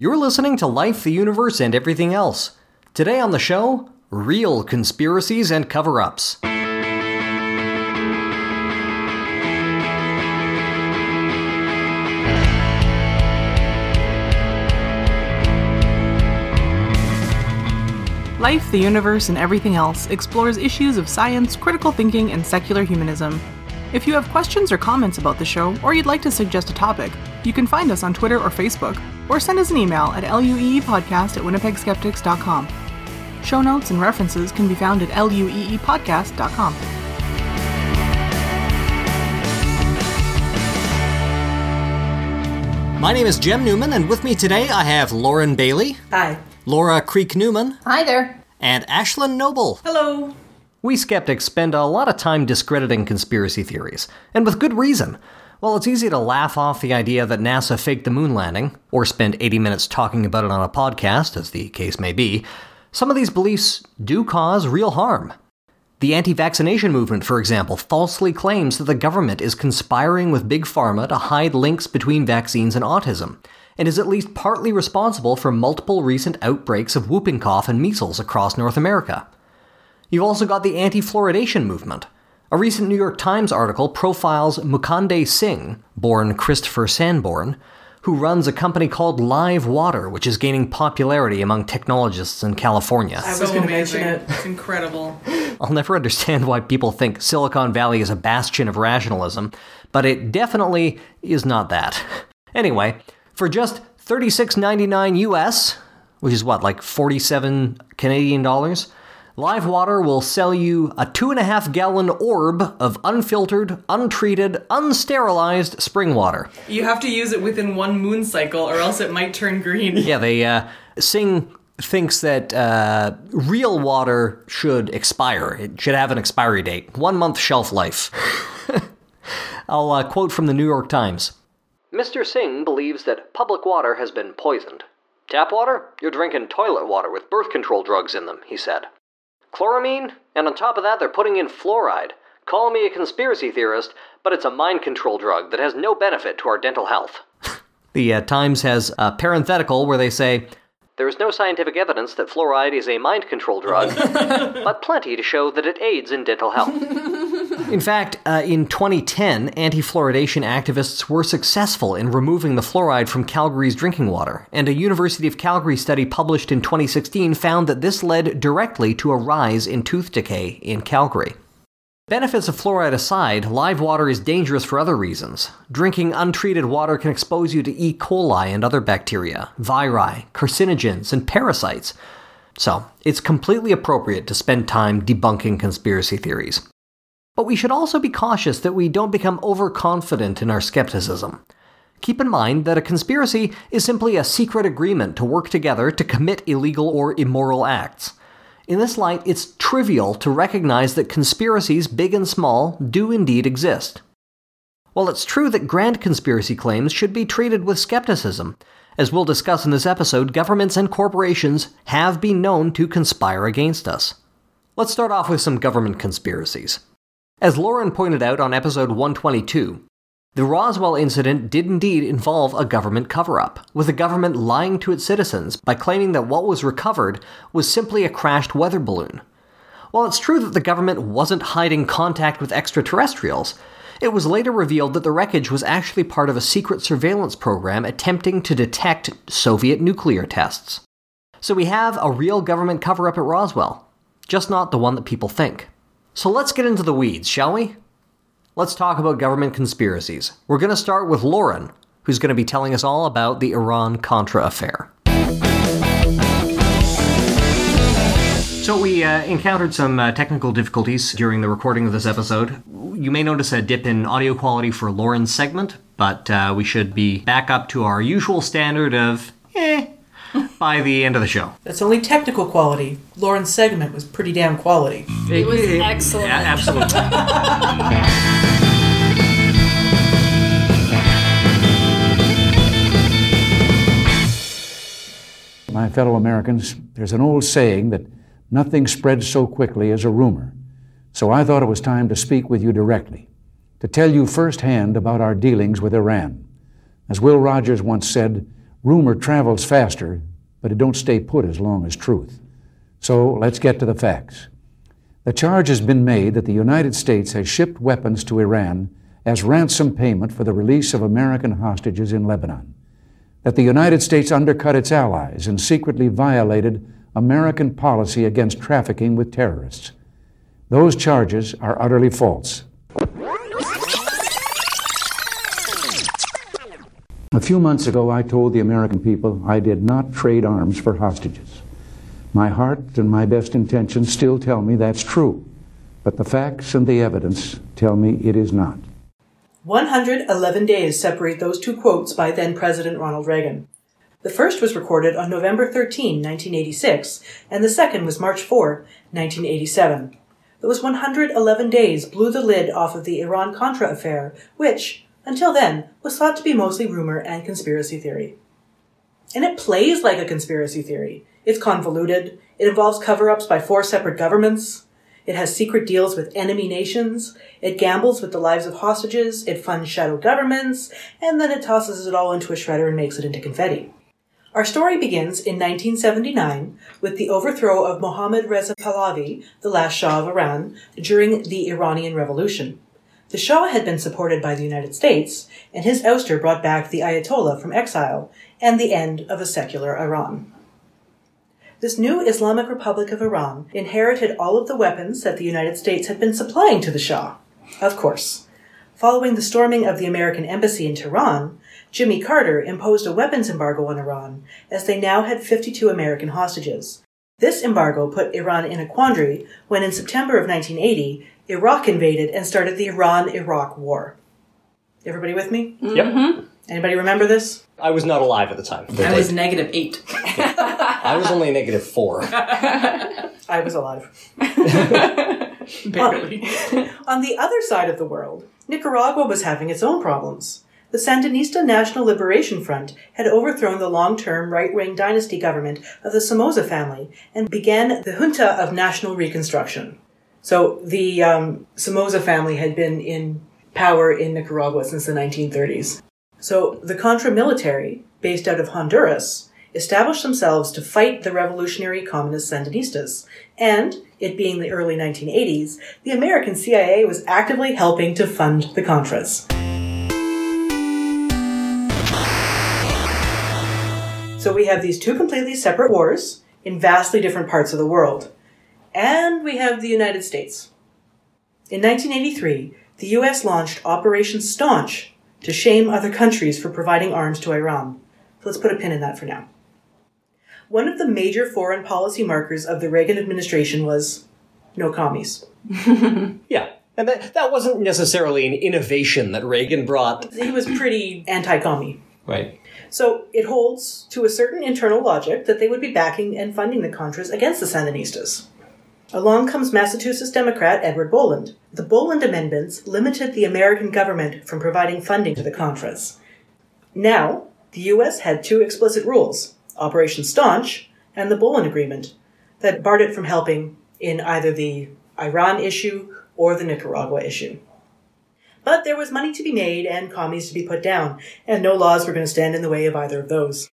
You're listening to Life, the Universe, and Everything Else. Today on the show, real conspiracies and cover ups. Life, the Universe, and Everything Else explores issues of science, critical thinking, and secular humanism. If you have questions or comments about the show, or you'd like to suggest a topic, you can find us on Twitter or Facebook, or send us an email at lueepodcast at winnipegskeptics.com. Show notes and references can be found at lueepodcast.com. My name is Jem Newman, and with me today I have Lauren Bailey, Hi. Laura Creek Newman, Hi there. and Ashlyn Noble. Hello. We skeptics spend a lot of time discrediting conspiracy theories, and with good reason. While it's easy to laugh off the idea that NASA faked the moon landing, or spend 80 minutes talking about it on a podcast, as the case may be, some of these beliefs do cause real harm. The anti vaccination movement, for example, falsely claims that the government is conspiring with Big Pharma to hide links between vaccines and autism, and is at least partly responsible for multiple recent outbreaks of whooping cough and measles across North America. You've also got the anti fluoridation movement. A recent New York Times article profiles Mukande Singh, born Christopher Sanborn, who runs a company called Live Water, which is gaining popularity among technologists in California. I was So going to amazing. mention it. It's incredible. I'll never understand why people think Silicon Valley is a bastion of rationalism, but it definitely is not that. Anyway, for just $36.99 US, which is what, like 47 Canadian dollars, Live Water will sell you a two and a half gallon orb of unfiltered, untreated, unsterilized spring water. You have to use it within one moon cycle, or else it might turn green. Yeah, they uh, Singh thinks that uh, real water should expire. It should have an expiry date, one month shelf life. I'll uh, quote from the New York Times. Mr. Singh believes that public water has been poisoned. Tap water? You're drinking toilet water with birth control drugs in them, he said. Chloramine? And on top of that, they're putting in fluoride. Call me a conspiracy theorist, but it's a mind control drug that has no benefit to our dental health. the uh, Times has a parenthetical where they say, There is no scientific evidence that fluoride is a mind control drug, but plenty to show that it aids in dental health. In fact, uh, in 2010, anti fluoridation activists were successful in removing the fluoride from Calgary's drinking water, and a University of Calgary study published in 2016 found that this led directly to a rise in tooth decay in Calgary. Benefits of fluoride aside, live water is dangerous for other reasons. Drinking untreated water can expose you to E. coli and other bacteria, viri, carcinogens, and parasites. So, it's completely appropriate to spend time debunking conspiracy theories. But we should also be cautious that we don't become overconfident in our skepticism. Keep in mind that a conspiracy is simply a secret agreement to work together to commit illegal or immoral acts. In this light, it's trivial to recognize that conspiracies, big and small, do indeed exist. While it's true that grand conspiracy claims should be treated with skepticism, as we'll discuss in this episode, governments and corporations have been known to conspire against us. Let's start off with some government conspiracies. As Lauren pointed out on episode 122, the Roswell incident did indeed involve a government cover up, with the government lying to its citizens by claiming that what was recovered was simply a crashed weather balloon. While it's true that the government wasn't hiding contact with extraterrestrials, it was later revealed that the wreckage was actually part of a secret surveillance program attempting to detect Soviet nuclear tests. So we have a real government cover up at Roswell, just not the one that people think. So let's get into the weeds, shall we? Let's talk about government conspiracies. We're going to start with Lauren, who's going to be telling us all about the Iran Contra affair. So, we uh, encountered some uh, technical difficulties during the recording of this episode. You may notice a dip in audio quality for Lauren's segment, but uh, we should be back up to our usual standard of eh by the end of the show. That's only technical quality. Lauren's segment was pretty damn quality. It was excellent. Yeah, absolutely. My fellow Americans, there's an old saying that nothing spreads so quickly as a rumor. So I thought it was time to speak with you directly, to tell you firsthand about our dealings with Iran. As Will Rogers once said, rumor travels faster, but it don't stay put as long as truth. So let's get to the facts. The charge has been made that the United States has shipped weapons to Iran as ransom payment for the release of American hostages in Lebanon, that the United States undercut its allies and secretly violated American policy against trafficking with terrorists. Those charges are utterly false. A few months ago, I told the American people I did not trade arms for hostages. My heart and my best intentions still tell me that's true, but the facts and the evidence tell me it is not. 111 days separate those two quotes by then President Ronald Reagan. The first was recorded on November 13, 1986, and the second was March 4, 1987. Those 111 days blew the lid off of the Iran Contra affair, which, until then, was thought to be mostly rumor and conspiracy theory. And it plays like a conspiracy theory. It's convoluted, it involves cover ups by four separate governments, it has secret deals with enemy nations, it gambles with the lives of hostages, it funds shadow governments, and then it tosses it all into a shredder and makes it into confetti. Our story begins in 1979 with the overthrow of Mohammad Reza Pahlavi, the last Shah of Iran, during the Iranian Revolution. The Shah had been supported by the United States, and his ouster brought back the Ayatollah from exile and the end of a secular Iran. This new Islamic Republic of Iran inherited all of the weapons that the United States had been supplying to the Shah. Of course. Following the storming of the American embassy in Tehran, Jimmy Carter imposed a weapons embargo on Iran, as they now had 52 American hostages. This embargo put Iran in a quandary when in September of 1980, Iraq invaded and started the Iran-Iraq War. Everybody with me? Yep. Mm-hmm. Anybody remember this? I was not alive at the time. I was negative eight. I was only negative four. I was alive. Barely. On the other side of the world, Nicaragua was having its own problems. The Sandinista National Liberation Front had overthrown the long-term right-wing dynasty government of the Somoza family and began the Junta of National Reconstruction. So the um, Somoza family had been in power in Nicaragua since the 1930s. So the Contra military, based out of Honduras, established themselves to fight the revolutionary communist Sandinistas. And, it being the early 1980s, the American CIA was actively helping to fund the Contras. So we have these two completely separate wars in vastly different parts of the world. And we have the United States. In 1983, the US launched Operation Staunch to shame other countries for providing arms to Iran. So let's put a pin in that for now. One of the major foreign policy markers of the Reagan administration was no commies. Yeah. And that, that wasn't necessarily an innovation that Reagan brought. He was pretty anti commie. Right. So it holds to a certain internal logic that they would be backing and funding the Contras against the Sandinistas. Along comes Massachusetts Democrat Edward Boland. The Boland amendments limited the American government from providing funding to the Contras. Now, the U.S. had two explicit rules Operation Staunch and the Boland Agreement that barred it from helping in either the Iran issue or the Nicaragua issue. But there was money to be made and commies to be put down, and no laws were going to stand in the way of either of those.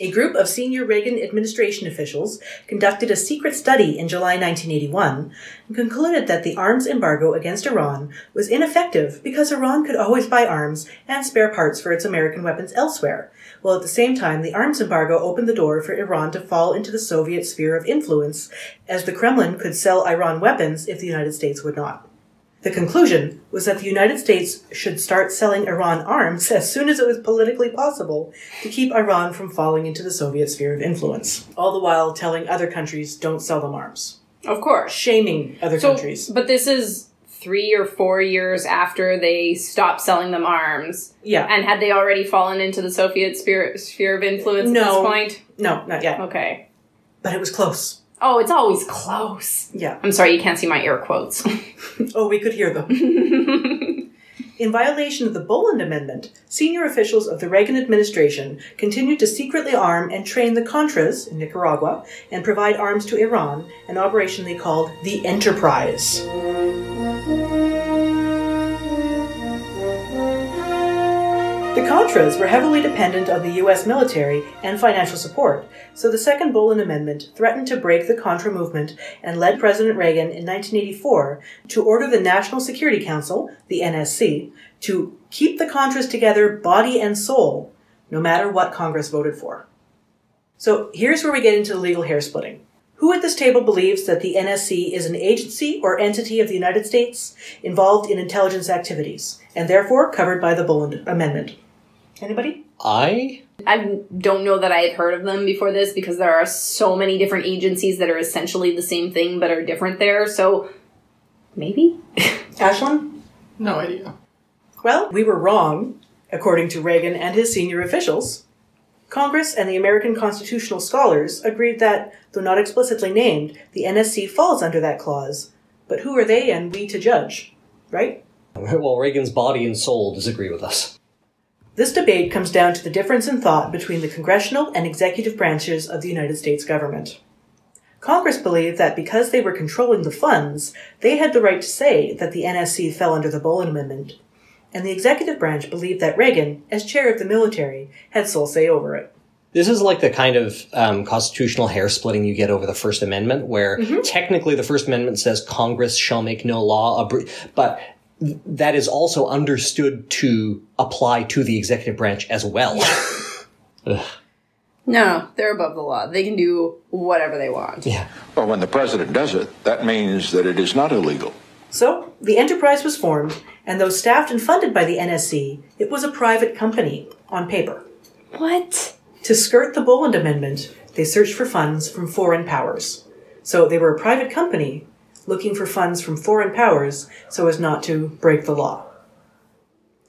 A group of senior Reagan administration officials conducted a secret study in July 1981 and concluded that the arms embargo against Iran was ineffective because Iran could always buy arms and spare parts for its American weapons elsewhere, while at the same time the arms embargo opened the door for Iran to fall into the Soviet sphere of influence, as the Kremlin could sell Iran weapons if the United States would not. The conclusion was that the United States should start selling Iran arms as soon as it was politically possible to keep Iran from falling into the Soviet sphere of influence, all the while telling other countries don't sell them arms, Of course. shaming other So, countries. but this is three or four years after they stopped selling them arms. Yeah. And had they already fallen into the Soviet sphere, sphere of influence No. at this point? No, not yet. Okay. But it was close. Oh, it's always close. Yeah. I'm sorry, you can't see my air quotes. Oh, we could hear them. In violation of the Boland Amendment, senior officials of the Reagan administration continued to secretly arm and train the Contras in Nicaragua and provide arms to Iran, an operation they called the Enterprise. Contras were heavily dependent on the U.S. military and financial support, so the Second Boland Amendment threatened to break the Contra movement and led President Reagan in 1984 to order the National Security Council, the NSC, to keep the Contras together body and soul, no matter what Congress voted for. So here's where we get into the legal hair splitting. Who at this table believes that the NSC is an agency or entity of the United States involved in intelligence activities, and therefore covered by the Boland Amendment? Anybody? I I don't know that I had heard of them before this because there are so many different agencies that are essentially the same thing but are different there. So maybe Ashlyn? No idea. Well, we were wrong, according to Reagan and his senior officials. Congress and the American constitutional scholars agreed that, though not explicitly named, the NSC falls under that clause. But who are they and we to judge? Right? well, Reagan's body and soul disagree with us. This debate comes down to the difference in thought between the congressional and executive branches of the United States government. Congress believed that because they were controlling the funds, they had the right to say that the NSC fell under the Boland Amendment, and the executive branch believed that Reagan, as chair of the military, had sole say over it. This is like the kind of um, constitutional hair splitting you get over the First Amendment, where technically the First Amendment says Congress shall make no law, abr- but that is also understood to apply to the executive branch as well. No, they're above the law. They can do whatever they want. yeah. Well, when the president does it, that means that it is not illegal. So, the enterprise was formed, and though staffed and funded by the NSC, it was a private company, on paper. What? To skirt the Boland Amendment, they searched for funds from foreign powers. So they were a private company looking for funds from foreign powers so as not to break the law.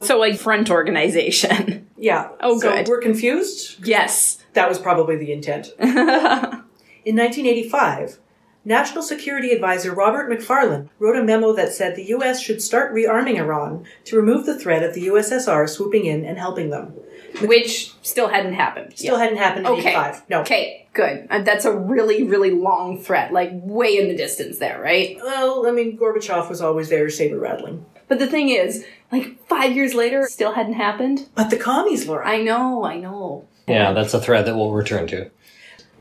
So like front organization. Yeah. Oh, so good. we're confused? yes. That was probably the intent. In 1985, National Security Advisor Robert McFarlane wrote a memo that said the U.S. should start rearming Iran to remove the threat of the USSR swooping in and helping them. Which still hadn't happened. Still hadn't happened in Okay. 85. No. Okay, good. Uh, That's a really, really long threat, like way in the distance there, right? Well, I mean, Gorbachev was always there saber rattling. But the thing is, like five years later, still hadn't happened. But the commies, Laura. I know, I know. Yeah, that's a thread that we'll return to.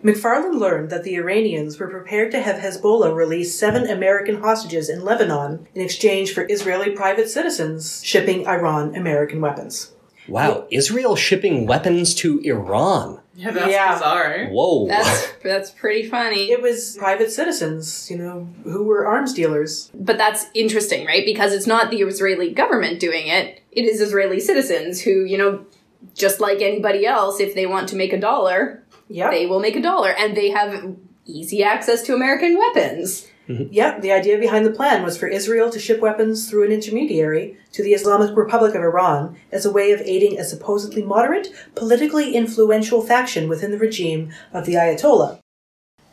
McFarland learned that the Iranians were prepared to have Hezbollah release seven American hostages in Lebanon in exchange for Israeli private citizens shipping Iran American weapons. Wow, Israel shipping weapons to Iran. Yeah, that's Yeah. bizarre. Whoa. That's that's pretty funny. It was private citizens, you know, who were arms dealers. But that's interesting, right? Because it's not the Israeli government doing it. It is Israeli citizens who, you know, just like anybody else, if they want to make a dollar, Yep. they will make a dollar. And they have easy access to American weapons. Mm-hmm. Yep, the idea behind the plan was for Israel to ship weapons through an intermediary to the Islamic Republic of Iran as a way of aiding a supposedly moderate, politically influential faction within the regime of the Ayatollah.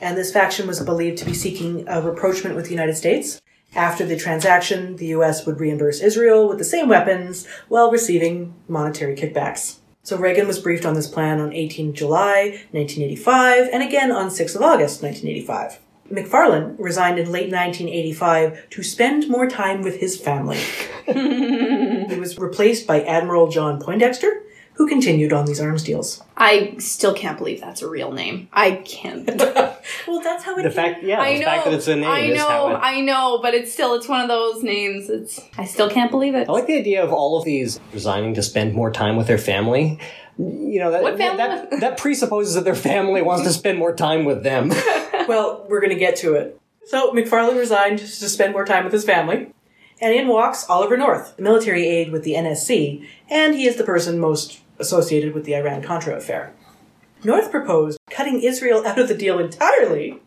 And this faction was believed to be seeking a rapprochement with the United States. After the transaction, the US would reimburse Israel with the same weapons while receiving monetary kickbacks. So Reagan was briefed on this plan on 18 July 1985 and again on 6 of August 1985. McFarlane resigned in late 1985 to spend more time with his family. he was replaced by Admiral John Poindexter, who continued on these arms deals. I still can't believe that's a real name. I can't. Well, that's how it the fact, yeah, I the know. fact that it's a name I is how know. it. I know. But it's still. It's one of those names. It's. I still can't believe it. I like the idea of all of these resigning to spend more time with their family. You know that What that, that presupposes that their family wants to spend more time with them. Well, we're going to get to it. So McFarland resigned to spend more time with his family. And in walks Oliver North, military aide with the NSC, and he is the person most associated with the Iran Contra affair. North proposed cutting Israel out of the deal entirely,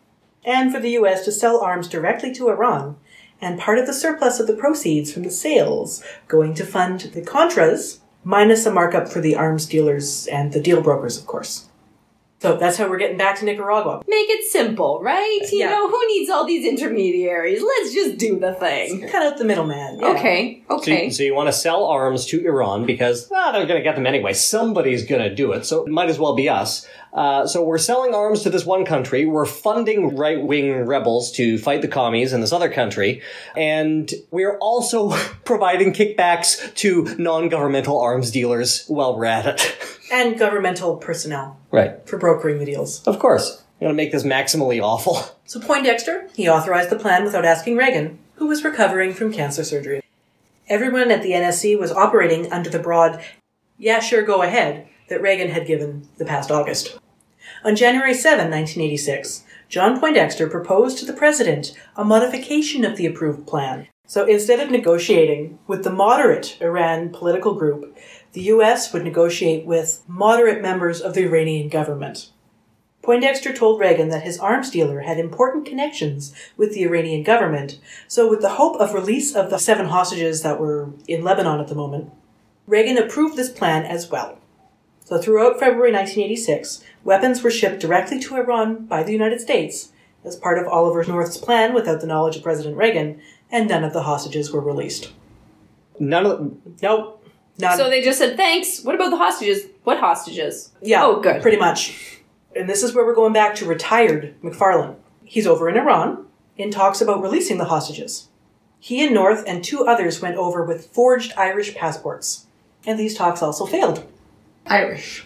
and for the U.S. to sell arms directly to Iran, and part of the surplus of the proceeds from the sales going to fund the Contras, minus a markup for the arms dealers and the deal brokers, of course. So that's how we're getting back to Nicaragua. Make it simple, right? You Yeah. know who needs all these intermediaries? Let's just do the thing. Cut out the middleman. yeah. Okay. So, Okay. you, so you want to sell arms to Iran because ah, they're going to get them anyway. Somebody's going to do it, so it might as well be us. Uh, so we're selling arms to this one country. We're funding right wing rebels to fight the commies in this other country. And we're also providing kickbacks to non governmental arms dealers while we're at it. And governmental personnel right. for brokering the deals. Of course. I'm going to make this maximally awful. So Poindexter, he authorized the plan without asking Reagan, who was recovering from cancer surgery. Everyone at the NSC was operating under the broad, yeah, sure, go ahead, that Reagan had given the past August. On January 7, 1986, John Poindexter proposed to the president a modification of the approved plan. So instead of negotiating with the moderate Iran political group, the US would negotiate with moderate members of the Iranian government. Poindexter told Reagan that his arms dealer had important connections with the Iranian government, so with the hope of release of the seven hostages that were in Lebanon at the moment, Reagan approved this plan as well. So throughout February 1986, weapons were shipped directly to Iran by the United States as part of Oliver North's plan without the knowledge of President Reagan, and none of the hostages were released. None of Nope. None. So they just said, thanks. What about the hostages? What hostages? Yeah, Oh, good. Pretty much. And this is where we're going back to retired McFarlane. He's over in Iran in talks about releasing the hostages. He and North and two others went over with forged Irish passports. And these talks also failed. Irish.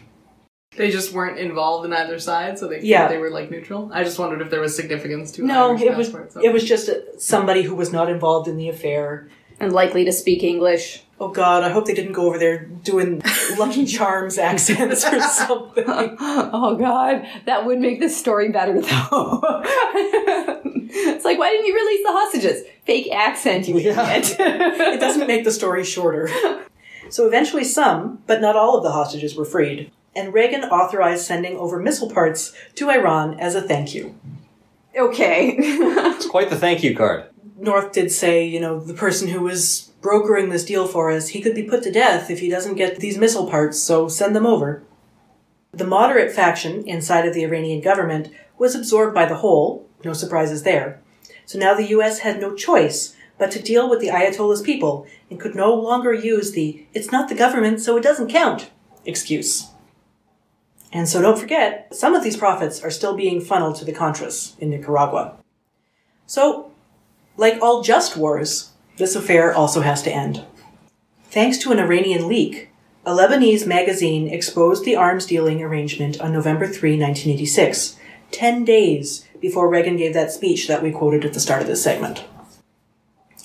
They just weren't involved in either side, so they Yeah. they were like neutral. I just wondered if there was significance to No, Irish it was passports. it was just uh, somebody who was not involved in the affair. And likely to speak English. Oh God, I hope they didn't go over there doing Lucky Charms accents or something. Oh god, that would make this story better though. it's like, why didn't you release the hostages? Fake accent, you idiot. It doesn't make the story shorter. So eventually, some, but not all of the hostages were freed, and Reagan authorized sending over missile parts to Iran as a thank you. okay. It's quite the thank you card. North did say, you know, the person who was brokering this deal for us, he could be put to death if he doesn't get these missile parts, so send them over. The moderate faction inside of the Iranian government was absorbed by the whole, no surprises there. So now the US had no choice but to deal with the Ayatollah's people and could no longer use the it's not the government, so it doesn't count excuse. And so don't forget, some of these profits are still being funneled to the Contras in Nicaragua. So like all just wars, this affair also has to end. Thanks to an Iranian leak, a Lebanese magazine exposed the arms dealing arrangement on November 3, 1986, 10 days before Reagan gave that speech that we quoted at the start of this segment.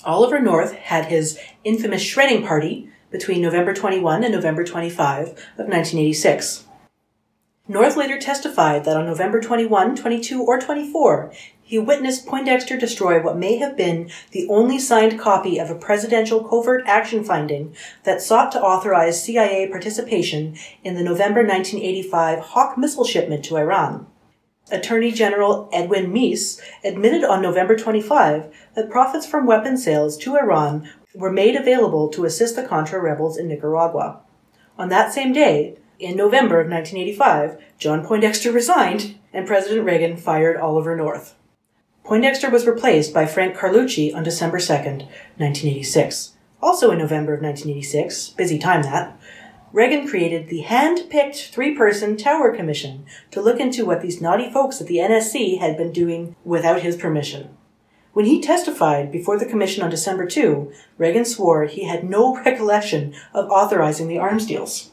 Oliver North had his infamous shredding party between November 21 and November 25 of 1986. North later testified that on November 21, 22, or 24, he witnessed Poindexter destroy what may have been the only signed copy of a presidential covert action finding that sought to authorize CIA participation in the November 1985 Hawk missile shipment to Iran. Attorney General Edwin Meese admitted on November 25 that profits from weapon sales to Iran were made available to assist the Contra rebels in Nicaragua. On that same day, in November of 1985, John Poindexter resigned and President Reagan fired Oliver North. Poindexter was replaced by Frank Carlucci on December 2nd, 1986. Also in November of 1986, busy time that, Reagan created the hand-picked three-person Tower Commission to look into what these naughty folks at the NSC had been doing without his permission. When he testified before the commission on December 2, Reagan swore he had no recollection of authorizing the arms deals.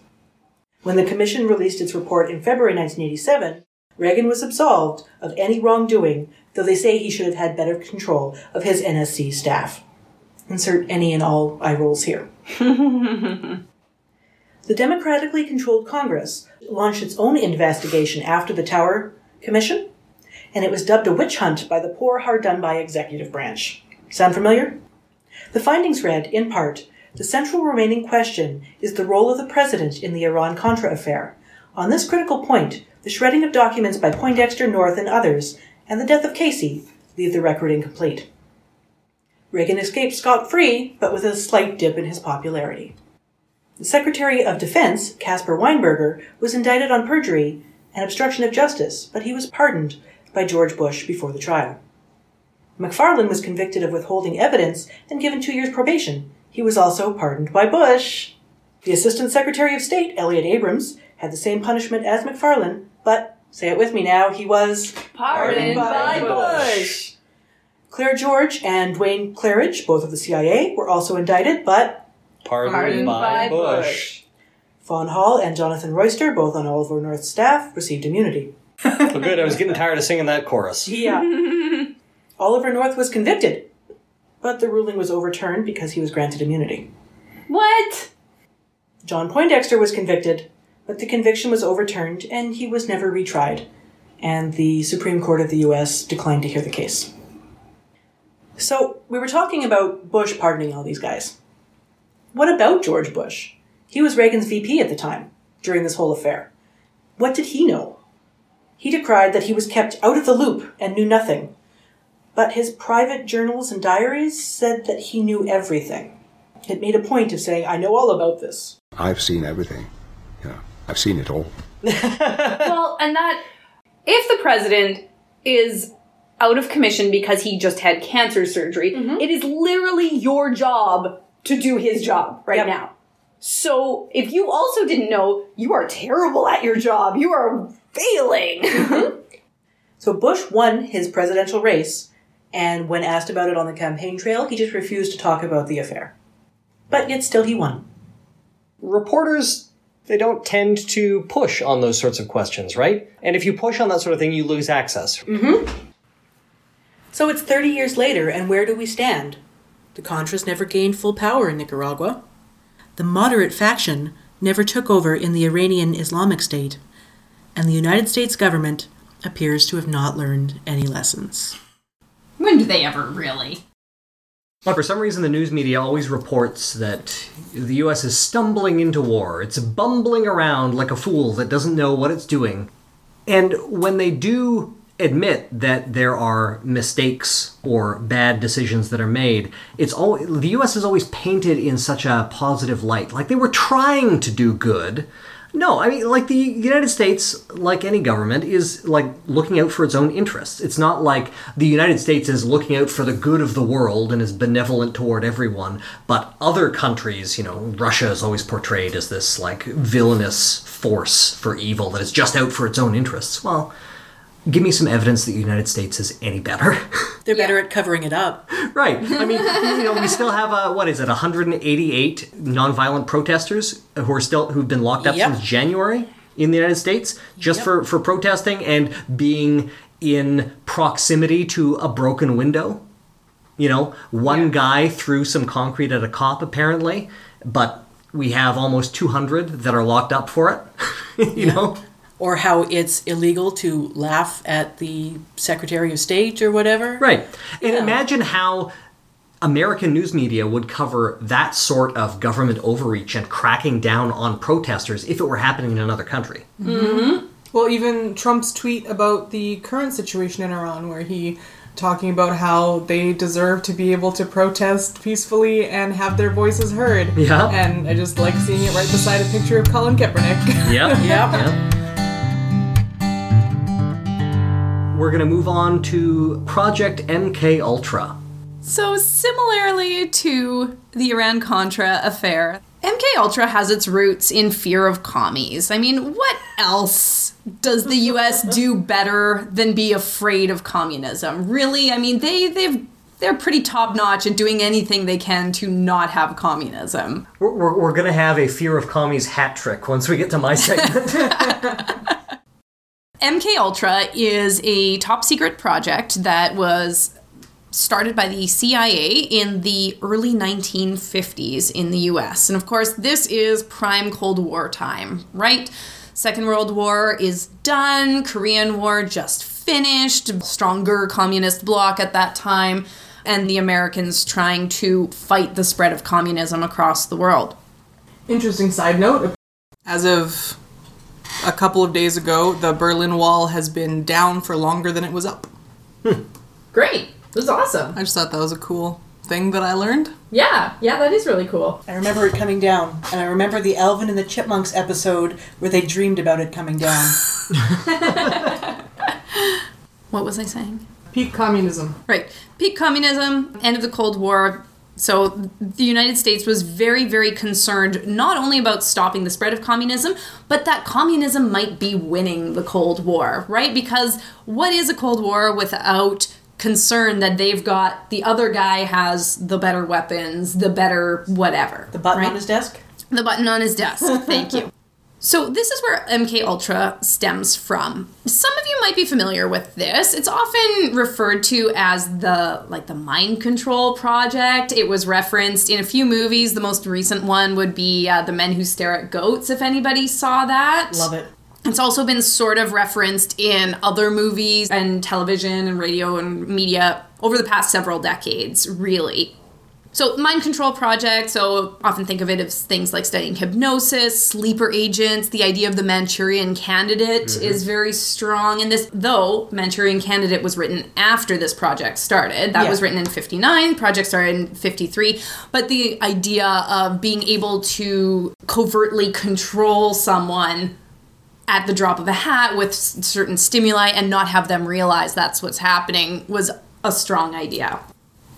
When the commission released its report in February 1987, Reagan was absolved of any wrongdoing, though they say he should have had better control of his NSC staff. Insert any and all eye rolls here. the democratically controlled Congress launched its own investigation after the Tower Commission, and it was dubbed a witch hunt by the poor, hard done by executive branch. Sound familiar? The findings read, in part, the central remaining question is the role of the president in the Iran Contra affair. On this critical point, the shredding of documents by Poindexter, North, and others, and the death of Casey leave the record incomplete. Reagan escaped scot free, but with a slight dip in his popularity. The Secretary of Defense, Caspar Weinberger, was indicted on perjury and obstruction of justice, but he was pardoned by George Bush before the trial. McFarland was convicted of withholding evidence and given two years probation. He was also pardoned by Bush. The Assistant Secretary of State, Elliot Abrams, had the same punishment as McFarland, but Say it with me now. He was Pardoned by Bush. Clair George and Duane Clarridge, both of the CIA, were also indicted, but Pardoned, Pardoned by, by Bush. Fawn Hall and Jonathan Royster, both on Oliver North's staff, received immunity. Well, good. I was getting tired of singing that chorus. Yeah. Oliver North was convicted, but the ruling was overturned because he was granted immunity. What? John Poindexter was convicted, but the conviction was overturned and he was never retried, and the Supreme Court of the US declined to hear the case. So, we were talking about Bush pardoning all these guys. What about George Bush? He was Reagan's VP at the time, during this whole affair. What did he know? He decried that he was kept out of the loop and knew nothing. But his private journals and diaries said that he knew everything. It made a point of saying, I know all about this. I've seen everything. Yeah, I've seen it all. well, and that if the president is out of commission because he just had cancer surgery, mm-hmm. it is literally your job to do his job right Yep. now. So if you also didn't know, you are terrible at your job. You are failing. So Bush won his presidential race, and when asked about it on the campaign trail, he just refused to talk about the affair. But yet still he won. Reporters, they don't tend to push on those sorts of questions, right? And if you push on that sort of thing, you lose access. Hmm. So it's 30 years later, and where do we stand? The Contras never gained full power in Nicaragua. The moderate faction never took over in the Iranian Islamic State. And the United States government appears to have not learned any lessons. When do they ever really? But for some reason, the news media always reports that the US is stumbling into war. It's bumbling around like a fool that doesn't know what it's doing. And when they do admit that there are mistakes or bad decisions that are made, it's all the US is always painted in such a positive light. Like they were trying to do good. No, I mean, like the United States, like any government, is like looking out for its own interests. It's not like the United States is looking out for the good of the world and is benevolent toward everyone, but other countries, you know, Russia is always portrayed as this like villainous force for evil that is just out for its own interests. Well, give me some evidence that the United States is any better. They're better at covering it up. right. I mean, you know, we still have uh, what is it, 188 nonviolent protesters who are still who've been locked up Yep. since January in the United States just Yep. for for protesting and being in proximity to a broken window. You know, one guy threw some concrete at a cop apparently, but we have almost 200 that are locked up for it. you know? Or how it's illegal to laugh at the Secretary of State or whatever. Right. And imagine how American news media would cover that sort of government overreach and cracking down on protesters if it were happening in another country. Mm-hmm. Well, even Trump's tweet about the current situation in Iran, where he talking about how they deserve to be able to protest peacefully and have their voices heard. Yeah. And I just like seeing it right beside a picture of Colin Kaepernick. Yeah. Yep. We're going to move on to Project MK Ultra. So similarly to the Iran Contra affair, MK Ultra has its roots in fear of commies. I mean, what else does the US do better than be afraid of communism? Really? I mean, they they've they're pretty top notch at doing anything they can to not have communism. We're, we're, we're going to have a fear of commies hat trick once we get to my segment. MK Ultra is a top secret project that was started by the CIA in the early 1950s in the US. And of course, this is prime Cold War time, right? Second World War is done, Korean War just finished, stronger communist bloc at that time, and the Americans trying to fight the spread of communism across the world. Interesting side note as of a couple of days ago, the Berlin Wall has been down for longer than it was up. Hmm. Great. This is awesome. I just thought that was a cool thing that I learned. Yeah, yeah, that is really cool. I remember it coming down, and I remember the Alvin and the Chipmunks episode where they dreamed about it coming down. What was I saying? Peak communism. Right. Peak communism, end of the Cold War, So the United States was very, very concerned not only about stopping the spread of communism, but that communism might be winning the Cold War, right? Because what is a Cold War without concern that they've got the other guy has the better weapons, the better whatever. The button right? on his desk? The button on his desk. Thank you. So this is where MK Ultra stems from. Some of you might be familiar with this. It's often referred to as the like the mind control project. It was referenced in a few movies. The most recent one would be uh, The Men Who Stare at Goats if anybody saw that. Love it. It's also been sort of referenced in other movies and television and radio and media over the past several decades, really. So, mind control project, so often think of it as things like studying hypnosis, sleeper agents. The idea of the Manchurian candidate mm-hmm. is very strong in this, though Manchurian candidate was written after this project started. That Yeah. was written in 59, project started in 53. But the idea of being able to covertly control someone at the drop of a hat with certain stimuli and not have them realize that's what's happening was a strong idea.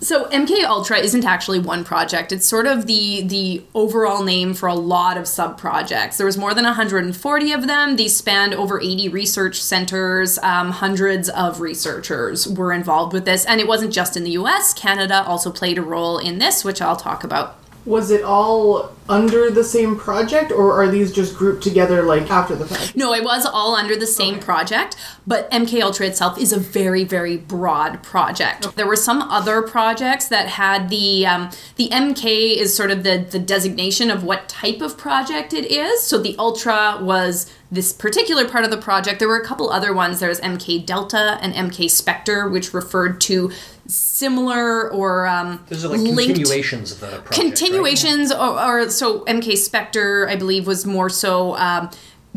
So MK Ultra isn't actually one project. It's sort of the the overall name for a lot of sub projects. There was more than 140 of them. These spanned over 80 research centers. Um, hundreds of researchers were involved with this, and it wasn't just in the U.S. Canada also played a role in this, which I'll talk about. Was it all under the same project, or are these just grouped together like after the fact? No, it was all under the same project, but MK Ultra itself is a very, very broad project. There were some other projects that had the um, the MK is sort of the the designation of what type of project it is. So the Ultra was this particular part of the project. There were a couple other ones. there was MK Delta and MK Spectre, which referred to similar or um, Those are like linked continuations of the project. right? continuations or, or so mk spectre i believe was more so um,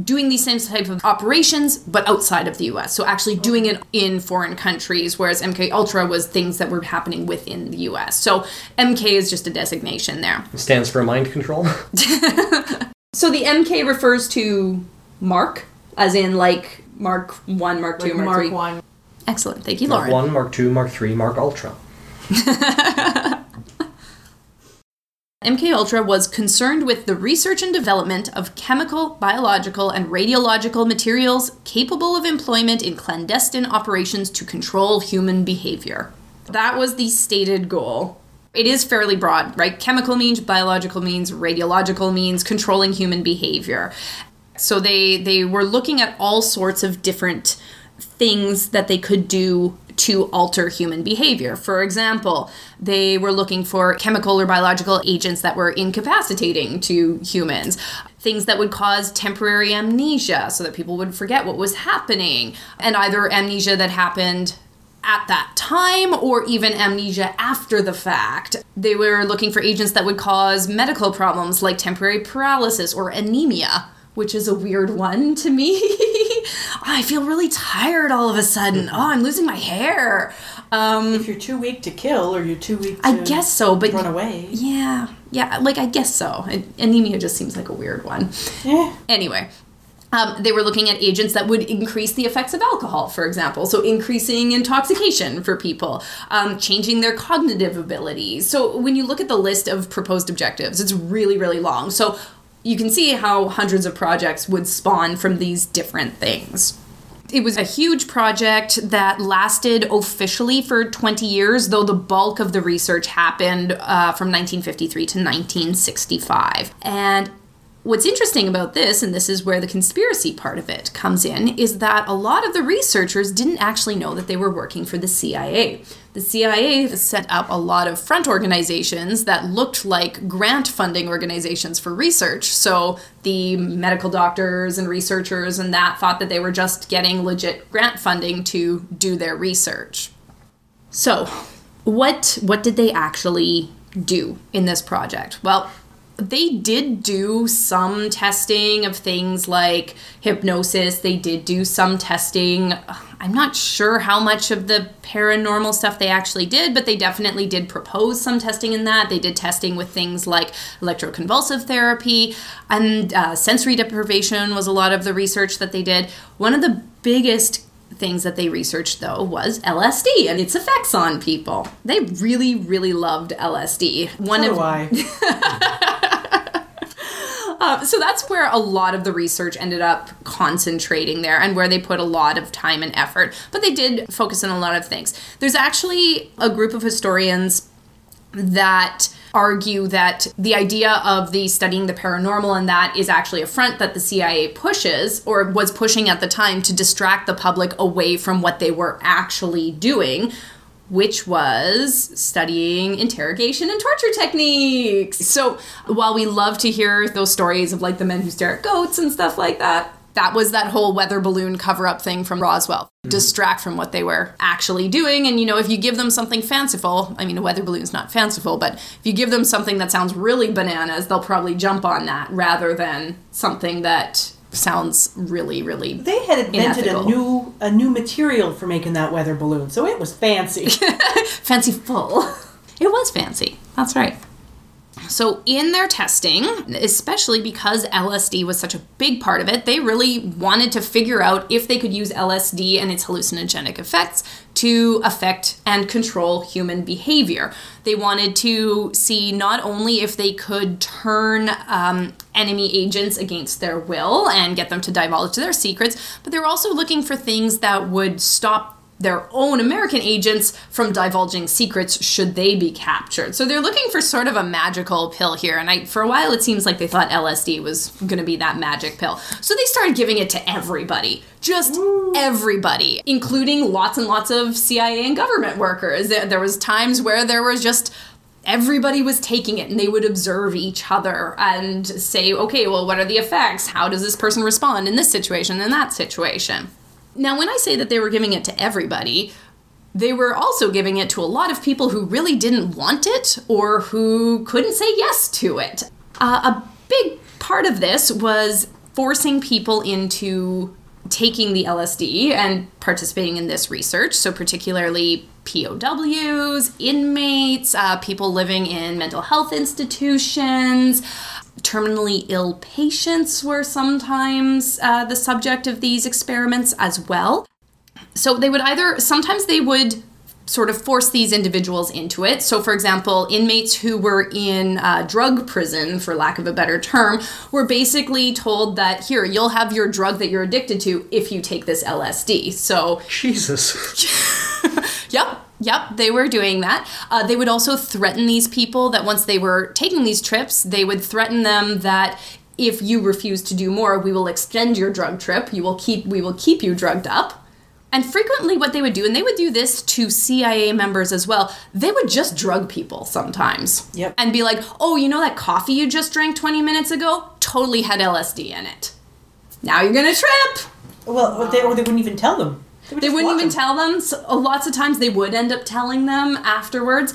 doing these same type of operations but outside of the us so actually doing it in foreign countries whereas mk ultra was things that were happening within the us so mk is just a designation there It stands for mind control. so the mk refers to mark as in like mark 1 mark 2 Like mark, Mark 3 One. Excellent thank you Laura. Mark lauren 1, Mark 2, Mark 3, Mark Ultra. MK Ultra was concerned with the research and development of chemical, biological, and radiological materials capable of employment in clandestine operations to control human behavior. That was the stated goal. It is fairly broad, right? Chemical means, biological means, radiological means controlling human behavior. So they they were looking at all sorts of different things that they could do to alter human behavior. For example, they were looking for chemical or biological agents that were incapacitating to humans, things that would cause temporary amnesia so that people would forget what was happening, and either amnesia that happened at that time or even amnesia after the fact. They were looking for agents that would cause medical problems like temporary paralysis or anemia, which is a weird one to me. I feel really tired all of a sudden. Oh, I'm losing my hair. Um, If you're too weak to kill or you're too weak to I guess so, but run away. yeah, yeah, like I guess so. Anemia just seems like a weird one. Eh. Anyway, um, they were looking at agents that would increase the effects of alcohol, for example. So, increasing intoxication for people, um, changing their cognitive abilities. So, when you look at the list of proposed objectives, it's really, really long. So, you can see how hundreds of projects would spawn from these different things. It was a huge project that lasted officially for 20 years, though the bulk of the research happened uh, from 1953 to 1965. And What's interesting about this, and this is where the conspiracy part of it comes in, is that a lot of the researchers didn't actually know that they were working for the CIA. The CIA set up a lot of front organizations that looked like grant funding organizations for research. So the medical doctors and researchers and that thought that they were just getting legit grant funding to do their research. So, what what did they actually do in this project? Well, they did do some testing of things like hypnosis. They did do some testing. I'm not sure how much of the paranormal stuff they actually did, but they definitely did propose some testing in that. They did testing with things like electroconvulsive therapy and uh, sensory deprivation was a lot of the research that they did. One of the biggest things that they researched though was LSD and its effects on people. They really, really loved LSD. One So of I. uh, so that's where a lot of the research ended up concentrating there and where they put a lot of time and effort. But they did focus on a lot of things. There's actually a group of historians that argue that the idea of the studying the paranormal and that is actually a front that the CIA pushes or was pushing at the time to distract the public away from what they were actually doing which was studying interrogation and torture techniques. So, while we love to hear those stories of like the men who stare at goats and stuff like that, that was that whole weather balloon cover up thing from Roswell. Mm-hmm. Distract from what they were actually doing. And, you know, if you give them something fanciful, I mean, a weather balloon's not fanciful, but if you give them something that sounds really bananas, they'll probably jump on that rather than something that sounds really, really. They had invented Unethical. a new a new material for making that weather balloon, so it was fancy. fancy full. It was fancy. That's right. So, in their testing, especially because LSD was such a big part of it, they really wanted to figure out if they could use LSD and its hallucinogenic effects to affect and control human behavior. They wanted to see not only if they could turn um, enemy agents against their will and get them to divulge their secrets, but they were also looking for things that would stop their own American agents from divulging secrets should they be captured. So they're looking for sort of a magical pill here. And I, for a while, it seems like they thought LSD was going to be that magic pill. So they started giving it to everybody. Just everybody, including lots and lots of CIA and government workers. There, there was times where there was just everybody was taking it and they would observe each other and say, okay, well, what are the effects? How does this person respond in this situation in that situation? Now, when I say that they were giving it to everybody, they were also giving it to a lot of people who really didn't want it or who couldn't say yes to it. Uh, a big part of this was forcing people into taking the LSD and participating in this research. So, particularly POWs, inmates, uh, people living in mental health institutions. Terminally ill patients were sometimes uh, the subject of these experiments as well. So they would either, sometimes they would sort of force these individuals into it. So, for example, inmates who were in uh, drug prison, for lack of a better term, were basically told that here, you'll have your drug that you're addicted to if you take this LSD. So, Jesus. Yep, yep, they were doing that. Uh, they would also threaten these people that once they were taking these trips, they would threaten them that if you refuse to do more, we will extend your drug trip. You will keep we will keep you drugged up. And frequently, what they would do, and they would do this to CIA members as well, they would just drug people sometimes. Yep. And be like, oh, you know that coffee you just drank 20 minutes ago? Totally had LSD in it. Now you're gonna trip. well, they, or they wouldn't even tell them. Would They wouldn't even tell them. So, lots of times they would end up telling them afterwards.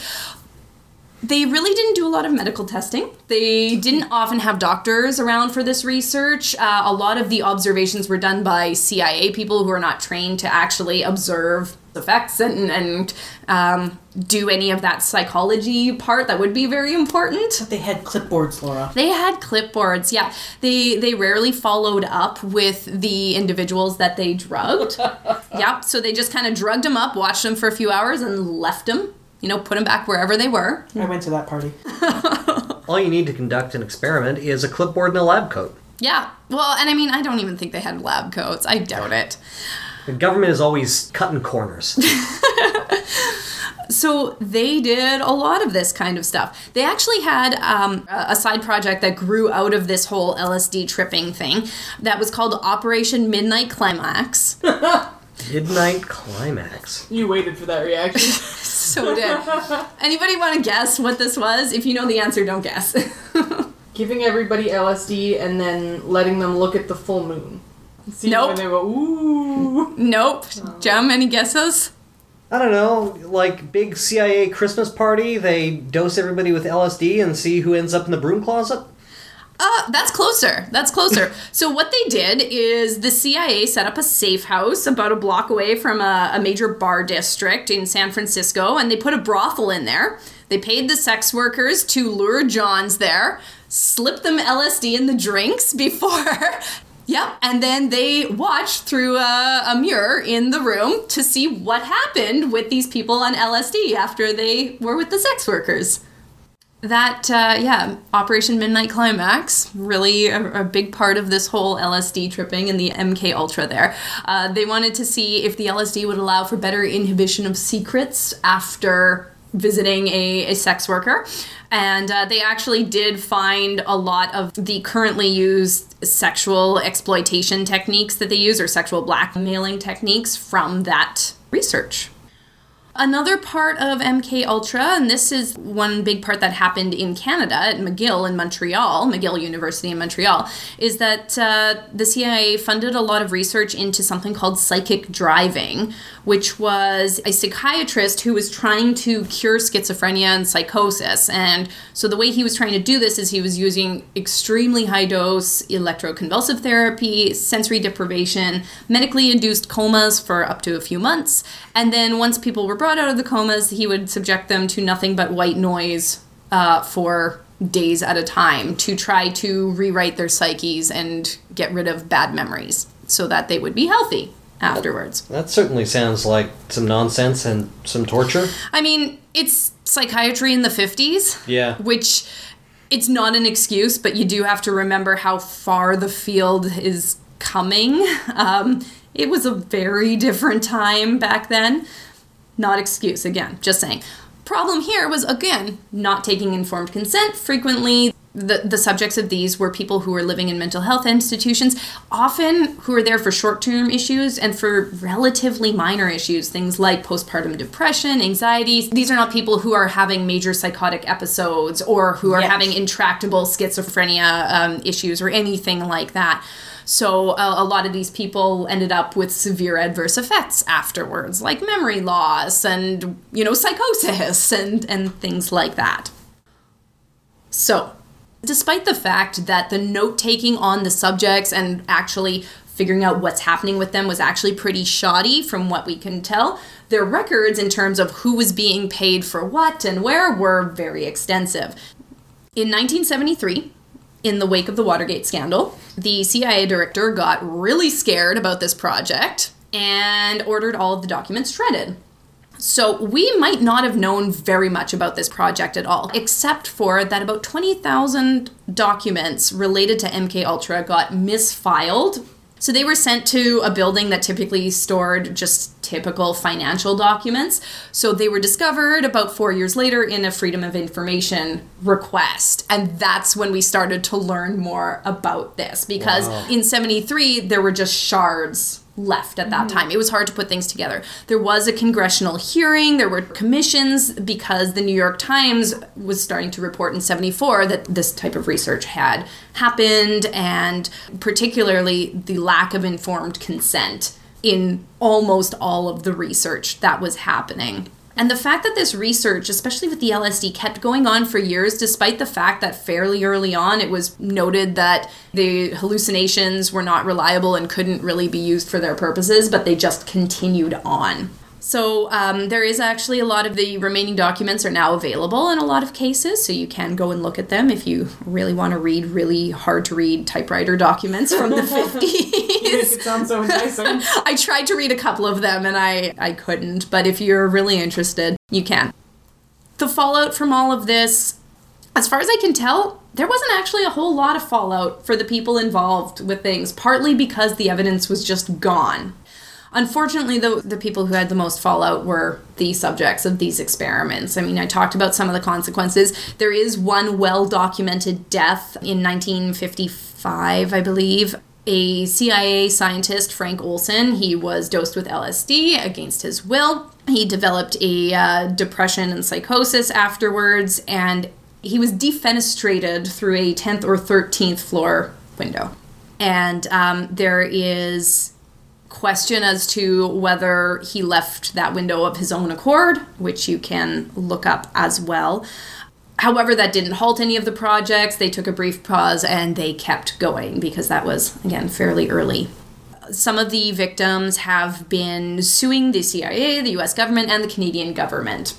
They really didn't do a lot of medical testing. They didn't often have doctors around for this research. Uh, a lot of the observations were done by CIA people who are not trained to actually observe effects and, and um, do any of that psychology part that would be very important. They had clipboards, Laura. They had clipboards, yeah. They they rarely followed up with the individuals that they drugged. yep. So they just kind of drugged them up, watched them for a few hours, and left them. You know, put them back wherever they were. I went to that party. All you need to conduct an experiment is a clipboard and a lab coat. Yeah. Well, and I mean, I don't even think they had lab coats. I doubt it. The government is always cutting corners. So they did a lot of this kind of stuff. They actually had um, a a side project that grew out of this whole LSD tripping thing that was called Operation Midnight Climax. Midnight climax. You waited for that reaction. so did. Anybody want to guess what this was? If you know the answer, don't guess. Giving everybody LSD and then letting them look at the full moon. See Nope. when they go, ooh. Nope. Jum, any guesses? I don't know, like big CIA Christmas party, they dose everybody with LSD and see who ends up in the broom closet? Uh, that's closer. That's closer. so what they did is the CIA set up a safe house about a block away from a, a major bar district in San Francisco, and they put a brothel in there. They paid the sex workers to lure Johns there, slip them LSD in the drinks before Yep. And then they watched through a, a, mirror in the room to see what happened with these people on LSD after they were with the sex workers. That, uh, yeah, Operation Midnight Climax, really a, a, big part of this whole LSD tripping and the MK Ultra there. Uh, they wanted to see if the LSD would allow for better inhibition of secrets after visiting a, a sex worker. And uh, they actually did find a lot of the currently used sexual exploitation techniques that they use or sexual blackmailing techniques from that research. Another part of MK Ultra, and this is one big part that happened in Canada at McGill in Montreal, McGill University in Montreal, is that uh, the CIA funded a lot of research into something called psychic driving, which was a psychiatrist who was trying to cure schizophrenia and psychosis. And so the way he was trying to do this is he was using extremely high dose electroconvulsive therapy, sensory deprivation, medically induced comas for up to a few months, and then once people were brought out of the comas, he would subject them to nothing but white noise uh, for days at a time to try to rewrite their psyches and get rid of bad memories so that they would be healthy afterwards. That certainly sounds like some nonsense and some torture. I mean, it's psychiatry in the 50s. Yeah. Which it's not an excuse, but you do have to remember how far the field is coming. Um, it was a very different time back then. Not excuse, again, just saying. Problem here was, again, not taking informed consent. Frequently, the, the subjects of these were people who were living in mental health institutions, often who were there for short term issues and for relatively minor issues, things like postpartum depression, anxiety. These are not people who are having major psychotic episodes or who are yes. having intractable schizophrenia um, issues or anything like that. So a, a, lot of these people ended up with severe adverse effects afterwards, like memory loss and you know psychosis and and things like that. So, despite the fact that the note taking on the subjects and actually figuring out what's happening with them was actually pretty shoddy from what we can tell. Their records, in terms of who was being paid for what and where, were very extensive. In 1973, in the wake of the Watergate scandal, the CIA director got really scared about this project and ordered all of the documents shredded. So we might not have known very much about this project at all, except for that about 20,000 documents related to MK Ultra got misfiled so they were sent to a building that typically stored just typical financial documents. So they were discovered about four years later in a Freedom of Information request. And that's when we started to learn more about this because wow. in 73, there were just shards left at that mm-hmm. time. It was hard to put things together. There was a congressional hearing, there were commissions because the New York Times was starting to report in 74 that this type of research had happened and particularly the lack of informed consent in almost all of the research that was happening. And the fact that this research, especially with the LSD, kept going on for years, despite the fact that fairly early on it was noted that the hallucinations were not reliable and couldn't really be used for their purposes, but they just continued on. So um, there is actually a lot of the remaining documents are now available in a lot of cases, so you can go and look at them if you really want to read really hard to read typewriter documents from the 50s. it sounds so enticing. I tried to read a couple of them and I, I couldn't, but if you're really interested, you can. The fallout from all of this, as far as I can tell, there wasn't actually a whole lot of fallout for the people involved with things, partly because the evidence was just gone. Unfortunately, the, the people who had the most fallout were the subjects of these experiments. I mean, I talked about some of the consequences. There is one well documented death in 1955, I believe. A CIA scientist, Frank Olson, he was dosed with LSD against his will. He developed a uh, depression and psychosis afterwards, and he was defenestrated through a 10th or 13th floor window. And um, there is question as to whether he left that window of his own accord, which you can look up as well. However, that didn't halt any of the projects. They took a brief pause and they kept going because that was, again, fairly early. Some of the victims have been suing the CIA, the US government, and the Canadian government.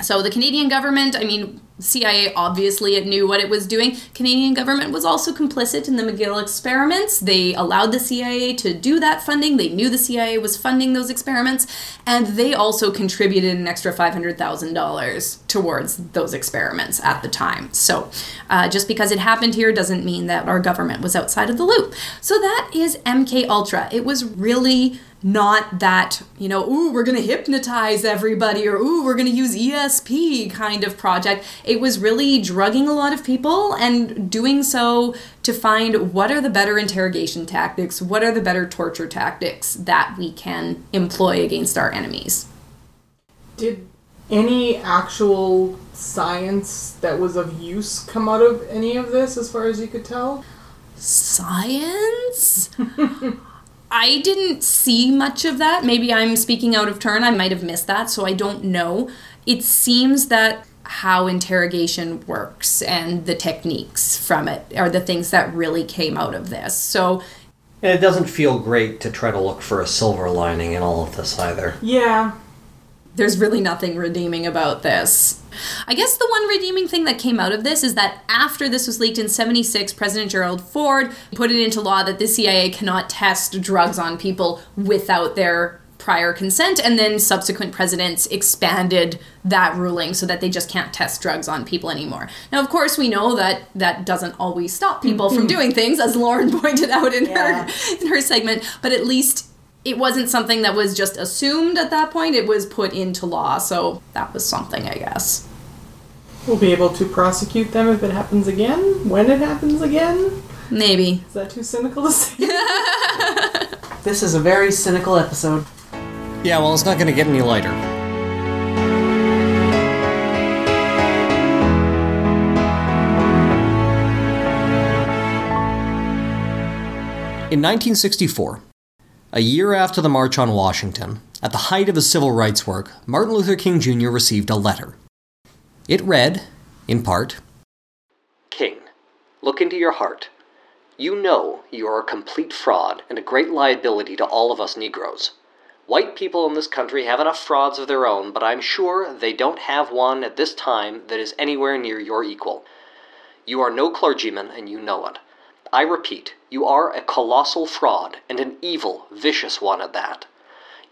So, the Canadian government, I mean, CIA obviously it knew what it was doing. Canadian government was also complicit in the McGill experiments. They allowed the CIA to do that funding. They knew the CIA was funding those experiments, and they also contributed an extra five hundred thousand dollars towards those experiments at the time. So, uh, just because it happened here doesn't mean that our government was outside of the loop. So that is MK Ultra. It was really not that, you know, ooh, we're going to hypnotize everybody or ooh, we're going to use ESP kind of project. It was really drugging a lot of people and doing so to find what are the better interrogation tactics, what are the better torture tactics that we can employ against our enemies. Did any actual science that was of use come out of any of this as far as you could tell? Science? I didn't see much of that. Maybe I'm speaking out of turn. I might have missed that, so I don't know. It seems that how interrogation works and the techniques from it are the things that really came out of this. So And it doesn't feel great to try to look for a silver lining in all of this either. Yeah. There's really nothing redeeming about this. I guess the one redeeming thing that came out of this is that after this was leaked in 76, President Gerald Ford put it into law that the CIA cannot test drugs on people without their prior consent, and then subsequent presidents expanded that ruling so that they just can't test drugs on people anymore. Now, of course, we know that that doesn't always stop people from mm-hmm. doing things, as Lauren pointed out in her in her segment, but at least it wasn't something that was just assumed at that point. It was put into law, so that was something, I guess. We'll be able to prosecute them if it happens again, when it happens again. Maybe. Is that too cynical to say? This is a very cynical episode. Yeah, well, it's not going to get any lighter. In 1964, a year after the March on Washington, at the height of his civil rights work, Martin Luther King Jr. received a letter. It read, in part King, look into your heart. You know you are a complete fraud and a great liability to all of us Negroes. White people in this country have enough frauds of their own, but I'm sure they don't have one at this time that is anywhere near your equal. You are no clergyman, and you know it. I repeat, you are a colossal fraud, and an evil, vicious one at that.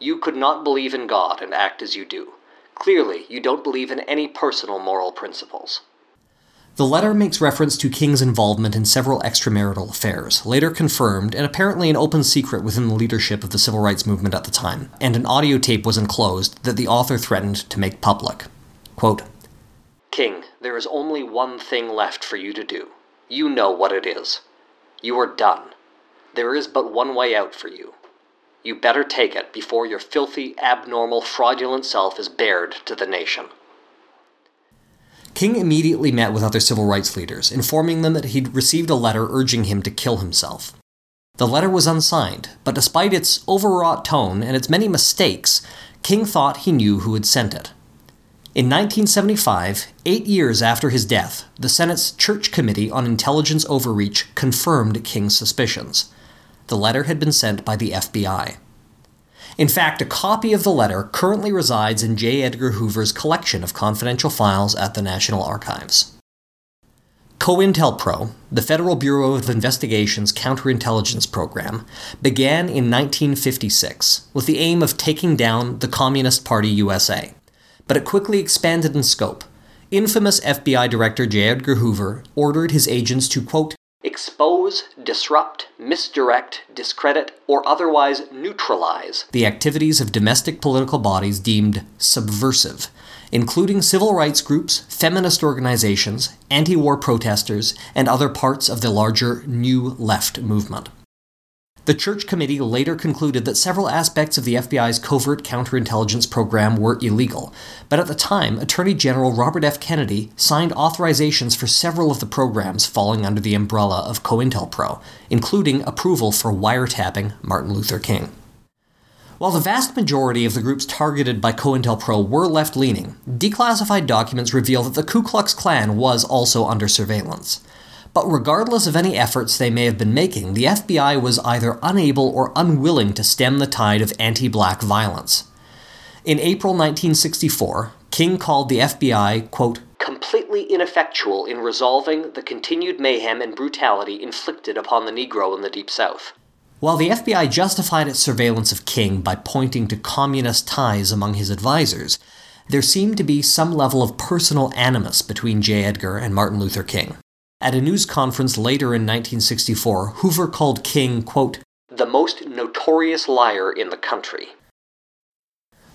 You could not believe in God and act as you do. Clearly, you don't believe in any personal moral principles. The letter makes reference to King's involvement in several extramarital affairs, later confirmed and apparently an open secret within the leadership of the civil rights movement at the time, and an audio tape was enclosed that the author threatened to make public. Quote, King, there is only one thing left for you to do. You know what it is. You are done. There is but one way out for you. You better take it before your filthy, abnormal, fraudulent self is bared to the nation. King immediately met with other civil rights leaders, informing them that he'd received a letter urging him to kill himself. The letter was unsigned, but despite its overwrought tone and its many mistakes, King thought he knew who had sent it. In 1975, eight years after his death, the Senate's Church Committee on Intelligence Overreach confirmed King's suspicions. The letter had been sent by the FBI. In fact, a copy of the letter currently resides in J. Edgar Hoover's collection of confidential files at the National Archives. COINTELPRO, the Federal Bureau of Investigation's counterintelligence program, began in 1956 with the aim of taking down the Communist Party USA, but it quickly expanded in scope. Infamous FBI Director J. Edgar Hoover ordered his agents to, quote, expose, disrupt, misdirect, discredit, or otherwise neutralize the activities of domestic political bodies deemed subversive, including civil rights groups, feminist organizations, anti war protesters, and other parts of the larger New Left movement. The Church Committee later concluded that several aspects of the FBI's covert counterintelligence program were illegal, but at the time, Attorney General Robert F. Kennedy signed authorizations for several of the programs falling under the umbrella of COINTELPRO, including approval for wiretapping Martin Luther King. While the vast majority of the groups targeted by COINTELPRO were left leaning, declassified documents reveal that the Ku Klux Klan was also under surveillance. But regardless of any efforts they may have been making, the FBI was either unable or unwilling to stem the tide of anti black violence. In April 1964, King called the FBI, quote, completely ineffectual in resolving the continued mayhem and brutality inflicted upon the Negro in the Deep South. While the FBI justified its surveillance of King by pointing to communist ties among his advisors, there seemed to be some level of personal animus between J. Edgar and Martin Luther King. At a news conference later in 1964, Hoover called King, quote, the most notorious liar in the country.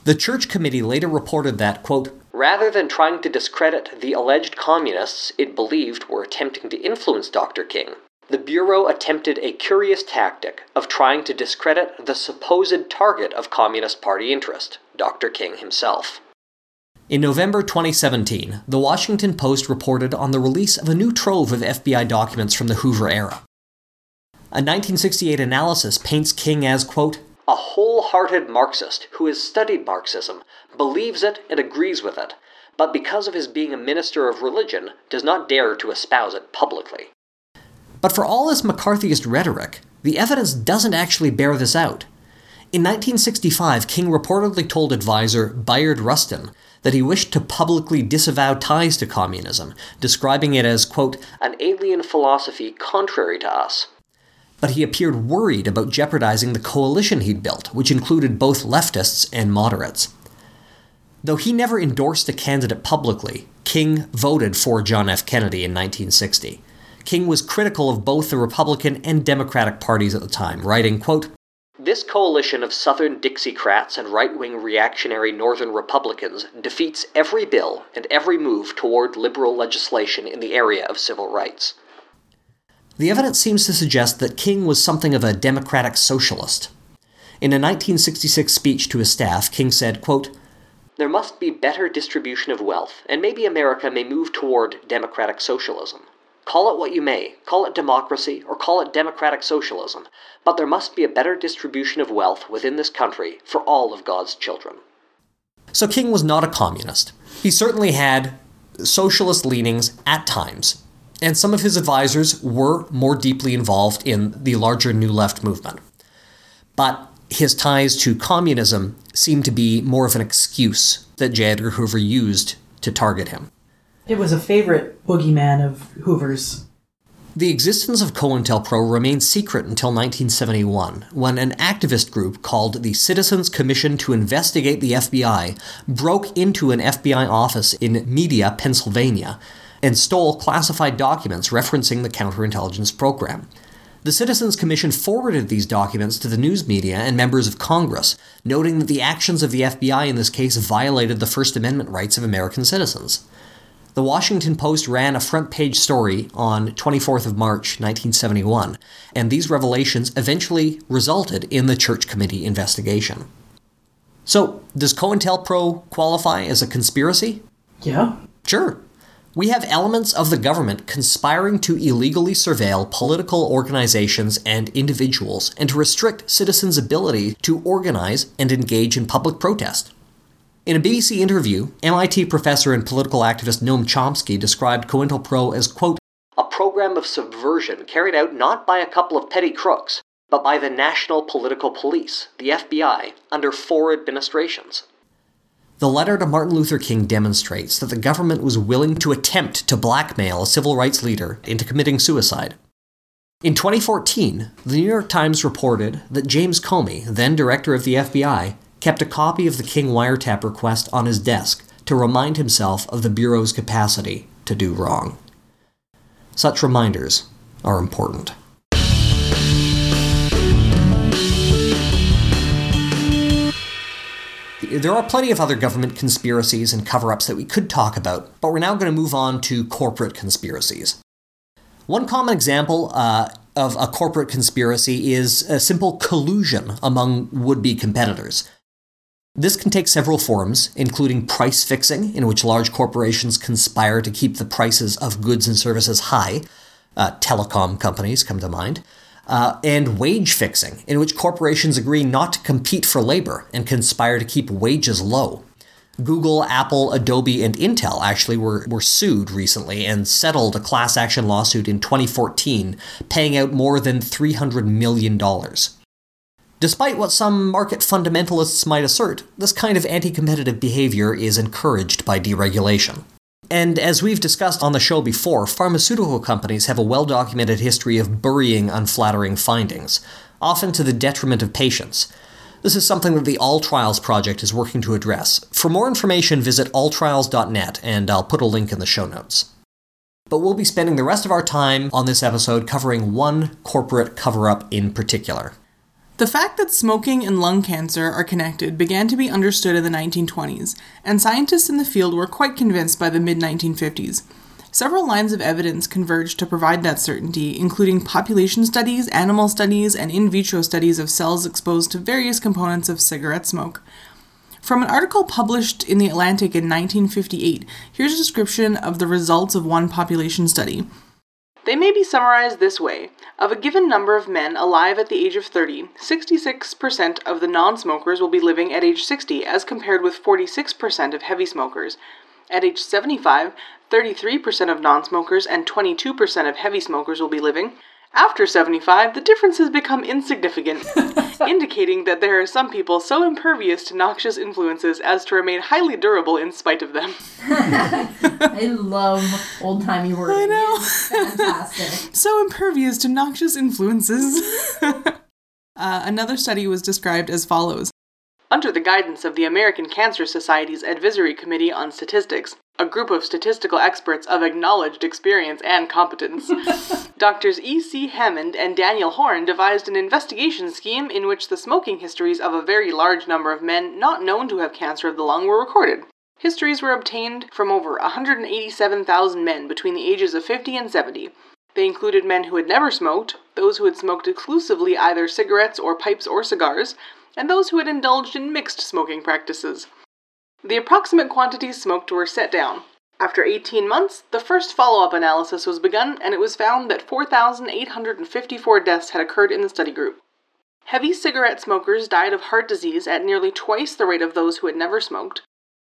The Church Committee later reported that, quote, rather than trying to discredit the alleged communists it believed were attempting to influence Dr. King, the Bureau attempted a curious tactic of trying to discredit the supposed target of Communist Party interest, Dr. King himself. In November 2017, the Washington Post reported on the release of a new trove of FBI documents from the Hoover era. A 1968 analysis paints King as, quote, a wholehearted Marxist who has studied Marxism, believes it, and agrees with it, but because of his being a minister of religion, does not dare to espouse it publicly. But for all his McCarthyist rhetoric, the evidence doesn't actually bear this out. In 1965, King reportedly told advisor Bayard Rustin that he wished to publicly disavow ties to communism, describing it as, quote, an alien philosophy contrary to us. But he appeared worried about jeopardizing the coalition he'd built, which included both leftists and moderates. Though he never endorsed a candidate publicly, King voted for John F. Kennedy in 1960. King was critical of both the Republican and Democratic parties at the time, writing, quote, this coalition of Southern Dixiecrats and right wing reactionary Northern Republicans defeats every bill and every move toward liberal legislation in the area of civil rights. The evidence seems to suggest that King was something of a democratic socialist. In a 1966 speech to his staff, King said, quote, There must be better distribution of wealth, and maybe America may move toward democratic socialism. Call it what you may, call it democracy or call it democratic socialism, but there must be a better distribution of wealth within this country for all of God's children. So King was not a communist. He certainly had socialist leanings at times, and some of his advisors were more deeply involved in the larger New Left movement. But his ties to communism seemed to be more of an excuse that J. Edgar Hoover used to target him. It was a favorite boogeyman of Hoover's. The existence of COINTELPRO remained secret until 1971, when an activist group called the Citizens Commission to Investigate the FBI broke into an FBI office in Media, Pennsylvania, and stole classified documents referencing the counterintelligence program. The Citizens Commission forwarded these documents to the news media and members of Congress, noting that the actions of the FBI in this case violated the First Amendment rights of American citizens. The Washington Post ran a front page story on 24th of March 1971, and these revelations eventually resulted in the Church Committee investigation. So, does COINTELPRO qualify as a conspiracy? Yeah. Sure. We have elements of the government conspiring to illegally surveil political organizations and individuals and to restrict citizens' ability to organize and engage in public protest. In a BBC interview, MIT professor and political activist Noam Chomsky described COINTELPRO as, quote, a program of subversion carried out not by a couple of petty crooks, but by the National Political Police, the FBI, under four administrations. The letter to Martin Luther King demonstrates that the government was willing to attempt to blackmail a civil rights leader into committing suicide. In 2014, the New York Times reported that James Comey, then director of the FBI, kept a copy of the King wiretap request on his desk to remind himself of the Bureau's capacity to do wrong. Such reminders are important. There are plenty of other government conspiracies and cover ups that we could talk about, but we're now going to move on to corporate conspiracies. One common example uh, of a corporate conspiracy is a simple collusion among would be competitors. This can take several forms, including price fixing, in which large corporations conspire to keep the prices of goods and services high. Uh, telecom companies come to mind. Uh, and wage fixing, in which corporations agree not to compete for labor and conspire to keep wages low. Google, Apple, Adobe, and Intel actually were, were sued recently and settled a class action lawsuit in 2014, paying out more than $300 million. Despite what some market fundamentalists might assert, this kind of anti competitive behavior is encouraged by deregulation. And as we've discussed on the show before, pharmaceutical companies have a well documented history of burying unflattering findings, often to the detriment of patients. This is something that the All Trials Project is working to address. For more information, visit alltrials.net, and I'll put a link in the show notes. But we'll be spending the rest of our time on this episode covering one corporate cover up in particular. The fact that smoking and lung cancer are connected began to be understood in the 1920s, and scientists in the field were quite convinced by the mid 1950s. Several lines of evidence converged to provide that certainty, including population studies, animal studies, and in vitro studies of cells exposed to various components of cigarette smoke. From an article published in The Atlantic in 1958, here's a description of the results of one population study. They may be summarized this way Of a given number of men alive at the age of 30, 66% of the non smokers will be living at age 60, as compared with 46% of heavy smokers. At age 75, 33% of non smokers and 22% of heavy smokers will be living. After 75, the differences become insignificant, indicating that there are some people so impervious to noxious influences as to remain highly durable in spite of them. I love old timey words. I know. Fantastic. so impervious to noxious influences. uh, another study was described as follows Under the guidance of the American Cancer Society's Advisory Committee on Statistics, a group of statistical experts of acknowledged experience and competence, Doctors E.C. Hammond and Daniel Horn devised an investigation scheme in which the smoking histories of a very large number of men not known to have cancer of the lung were recorded. Histories were obtained from over 187,000 men between the ages of 50 and 70. They included men who had never smoked, those who had smoked exclusively either cigarettes or pipes or cigars, and those who had indulged in mixed smoking practices. The approximate quantities smoked were set down. After 18 months, the first follow up analysis was begun, and it was found that 4,854 deaths had occurred in the study group. Heavy cigarette smokers died of heart disease at nearly twice the rate of those who had never smoked.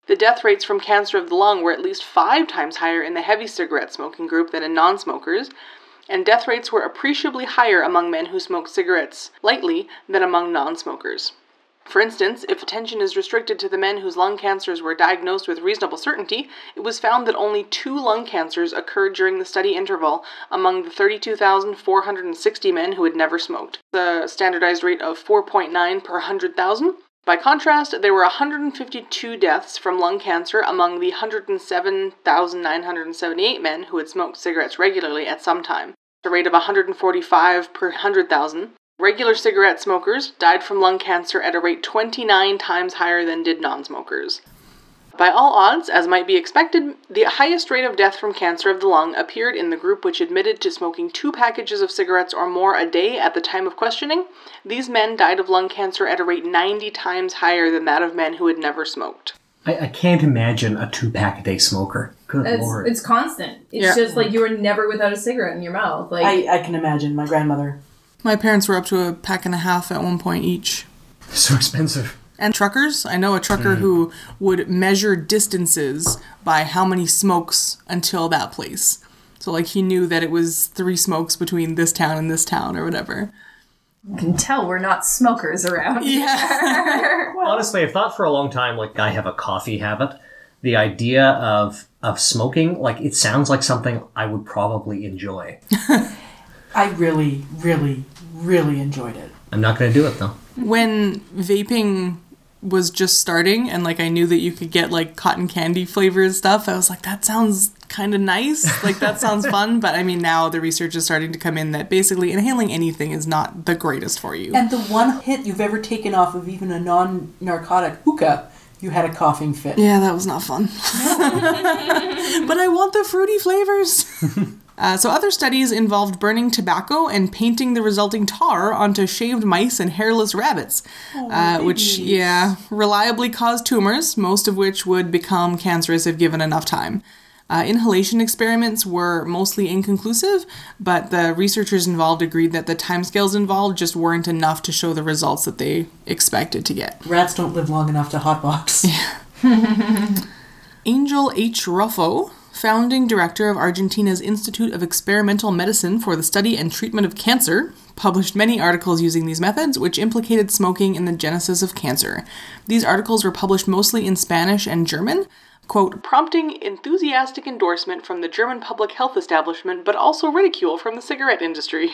The death rates from cancer of the lung were at least five times higher in the heavy cigarette smoking group than in non smokers, and death rates were appreciably higher among men who smoked cigarettes lightly than among non smokers. For instance, if attention is restricted to the men whose lung cancers were diagnosed with reasonable certainty, it was found that only two lung cancers occurred during the study interval among the 32,460 men who had never smoked, the standardized rate of 4.9 per 100,000. By contrast, there were 152 deaths from lung cancer among the 107,978 men who had smoked cigarettes regularly at some time, a rate of 145 per 100,000. Regular cigarette smokers died from lung cancer at a rate 29 times higher than did non smokers. By all odds, as might be expected, the highest rate of death from cancer of the lung appeared in the group which admitted to smoking two packages of cigarettes or more a day at the time of questioning. These men died of lung cancer at a rate 90 times higher than that of men who had never smoked. I, I can't imagine a two pack a day smoker. Good It's, lord. it's constant. It's Yeah. just like you were never without a cigarette in your mouth. Like I, I can imagine my grandmother. My parents were up to a pack and a half at one point each. so expensive. And truckers, I know a trucker mm. who would measure distances by how many smokes until that place. So, like, he knew that it was three smokes between this town and this town or whatever. you can tell we're not smokers around. Yeah. Honestly, I've thought for a long time, like I have a coffee habit. The idea of of smoking, like it sounds like something I would probably enjoy. I really, really, really enjoyed it. I'm not going to do it though. when vaping was just starting and like I knew that you could get like cotton candy flavored stuff, I was like, that sounds kind of nice. Like that sounds fun. But I mean, now the research is starting to come in that basically inhaling anything is not the greatest for you. And the one hit you've ever taken off of even a non narcotic hookah, you had a coughing fit. Yeah, that was not fun. but I want the fruity flavors. Uh, so, other studies involved burning tobacco and painting the resulting tar onto shaved mice and hairless rabbits, uh, which, yeah, reliably caused tumors, most of which would become cancerous if given enough time. Uh, inhalation experiments were mostly inconclusive, but the researchers involved agreed that the timescales involved just weren't enough to show the results that they expected to get. Rats don't live long enough to hotbox. Angel H. Roffo, founding director of Argentina's Institute of Experimental Medicine for the Study and Treatment of Cancer, published many articles using these methods, which implicated smoking in the genesis of cancer. These articles were published mostly in Spanish and German, quote, prompting enthusiastic endorsement from the German public health establishment, but also ridicule from the cigarette industry.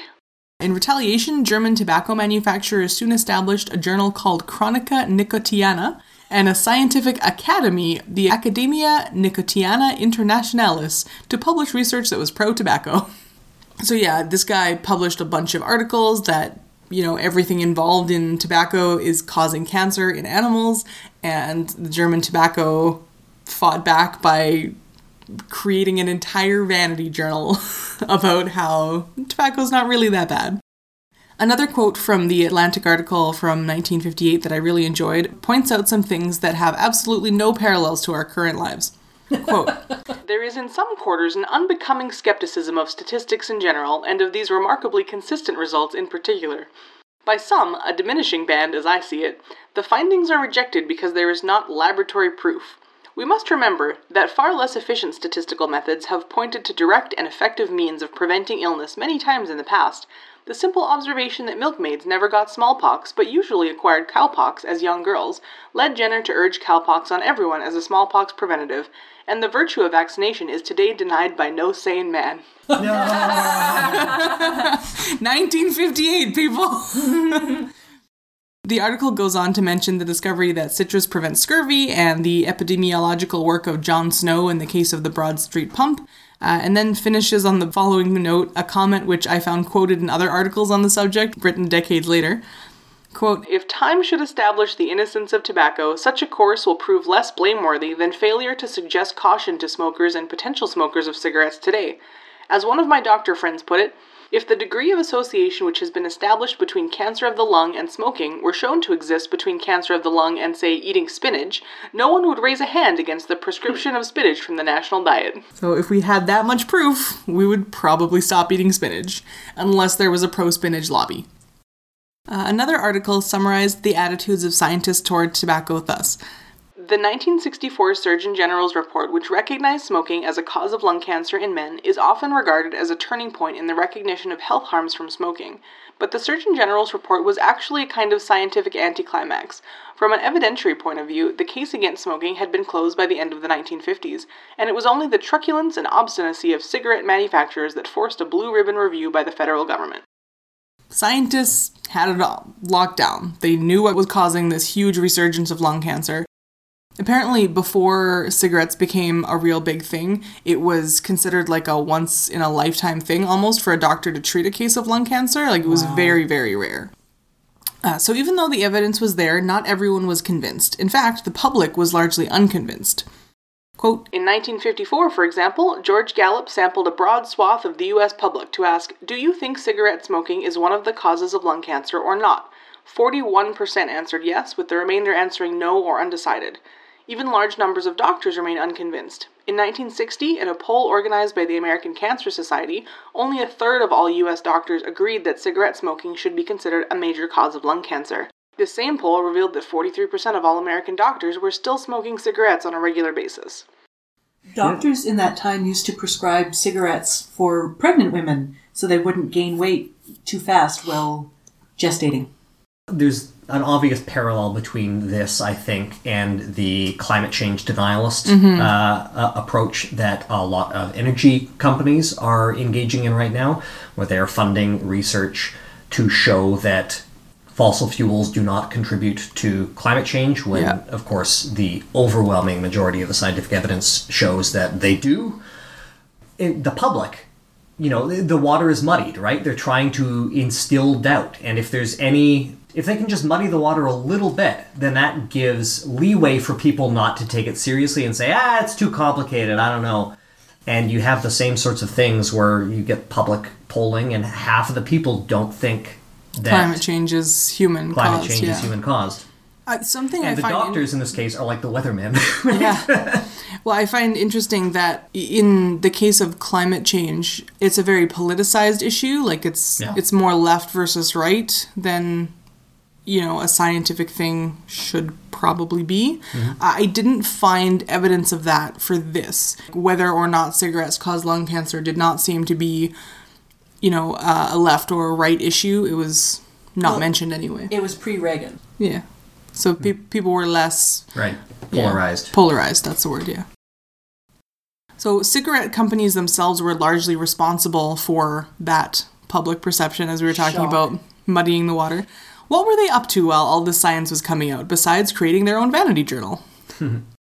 In retaliation, German tobacco manufacturers soon established a journal called Chronica Nicotiana and a scientific academy, the Academia Nicotiana Internationalis, to publish research that was pro tobacco. So, yeah, this guy published a bunch of articles that, you know, everything involved in tobacco is causing cancer in animals, and the German tobacco fought back by creating an entire vanity journal about how tobacco's not really that bad. Another quote from the Atlantic article from 1958 that I really enjoyed points out some things that have absolutely no parallels to our current lives. Quote There is in some quarters an unbecoming skepticism of statistics in general, and of these remarkably consistent results in particular. By some, a diminishing band as I see it, the findings are rejected because there is not laboratory proof. We must remember that far less efficient statistical methods have pointed to direct and effective means of preventing illness many times in the past. The simple observation that milkmaids never got smallpox but usually acquired cowpox as young girls led Jenner to urge cowpox on everyone as a smallpox preventative, and the virtue of vaccination is today denied by no sane man. No. 1958, people! The article goes on to mention the discovery that citrus prevents scurvy and the epidemiological work of John Snow in the case of the Broad Street pump, uh, and then finishes on the following note a comment which I found quoted in other articles on the subject, written decades later. Quote, if time should establish the innocence of tobacco, such a course will prove less blameworthy than failure to suggest caution to smokers and potential smokers of cigarettes today. As one of my doctor friends put it, if the degree of association which has been established between cancer of the lung and smoking were shown to exist between cancer of the lung and, say, eating spinach, no one would raise a hand against the prescription of spinach from the national diet. So, if we had that much proof, we would probably stop eating spinach, unless there was a pro spinach lobby. Uh, another article summarized the attitudes of scientists toward tobacco thus. The 1964 Surgeon General's report, which recognized smoking as a cause of lung cancer in men, is often regarded as a turning point in the recognition of health harms from smoking. But the Surgeon General's report was actually a kind of scientific anticlimax. From an evidentiary point of view, the case against smoking had been closed by the end of the 1950s, and it was only the truculence and obstinacy of cigarette manufacturers that forced a blue ribbon review by the federal government. Scientists had it all locked down. They knew what was causing this huge resurgence of lung cancer, Apparently, before cigarettes became a real big thing, it was considered like a once in a lifetime thing almost for a doctor to treat a case of lung cancer. Like, it was wow. very, very rare. Uh, so, even though the evidence was there, not everyone was convinced. In fact, the public was largely unconvinced. Quote, in 1954, for example, George Gallup sampled a broad swath of the US public to ask, Do you think cigarette smoking is one of the causes of lung cancer or not? 41% answered yes, with the remainder answering no or undecided. Even large numbers of doctors remain unconvinced. In 1960, in a poll organized by the American Cancer Society, only a third of all U.S. doctors agreed that cigarette smoking should be considered a major cause of lung cancer. This same poll revealed that 43% of all American doctors were still smoking cigarettes on a regular basis. Doctors in that time used to prescribe cigarettes for pregnant women so they wouldn't gain weight too fast while gestating. There's an obvious parallel between this, I think, and the climate change denialist mm-hmm. uh, uh, approach that a lot of energy companies are engaging in right now, where they're funding research to show that fossil fuels do not contribute to climate change, when, yeah. of course, the overwhelming majority of the scientific evidence shows that they do. In the public you know the water is muddied right they're trying to instill doubt and if there's any if they can just muddy the water a little bit, then that gives leeway for people not to take it seriously and say, ah, it's too complicated, I don't know. And you have the same sorts of things where you get public polling and half of the people don't think that climate change is human climate caused, change yeah. is human caused. Uh, something and I the doctors in-, in this case are like the weathermen. yeah. Well, I find interesting that in the case of climate change, it's a very politicized issue. Like it's yeah. it's more left versus right than you know a scientific thing should probably be. Mm-hmm. I didn't find evidence of that for this. Whether or not cigarettes cause lung cancer did not seem to be you know, uh, a left or a right issue. It was not Well, mentioned anyway. It was pre-Reagan. Yeah. So pe- people were less Right. Yeah. Polarized. Polarized, that's the word, yeah. So cigarette companies themselves were largely responsible for that public perception, as we were talking about muddying the water. What were they up to while all this science was coming out, besides creating their own vanity journal?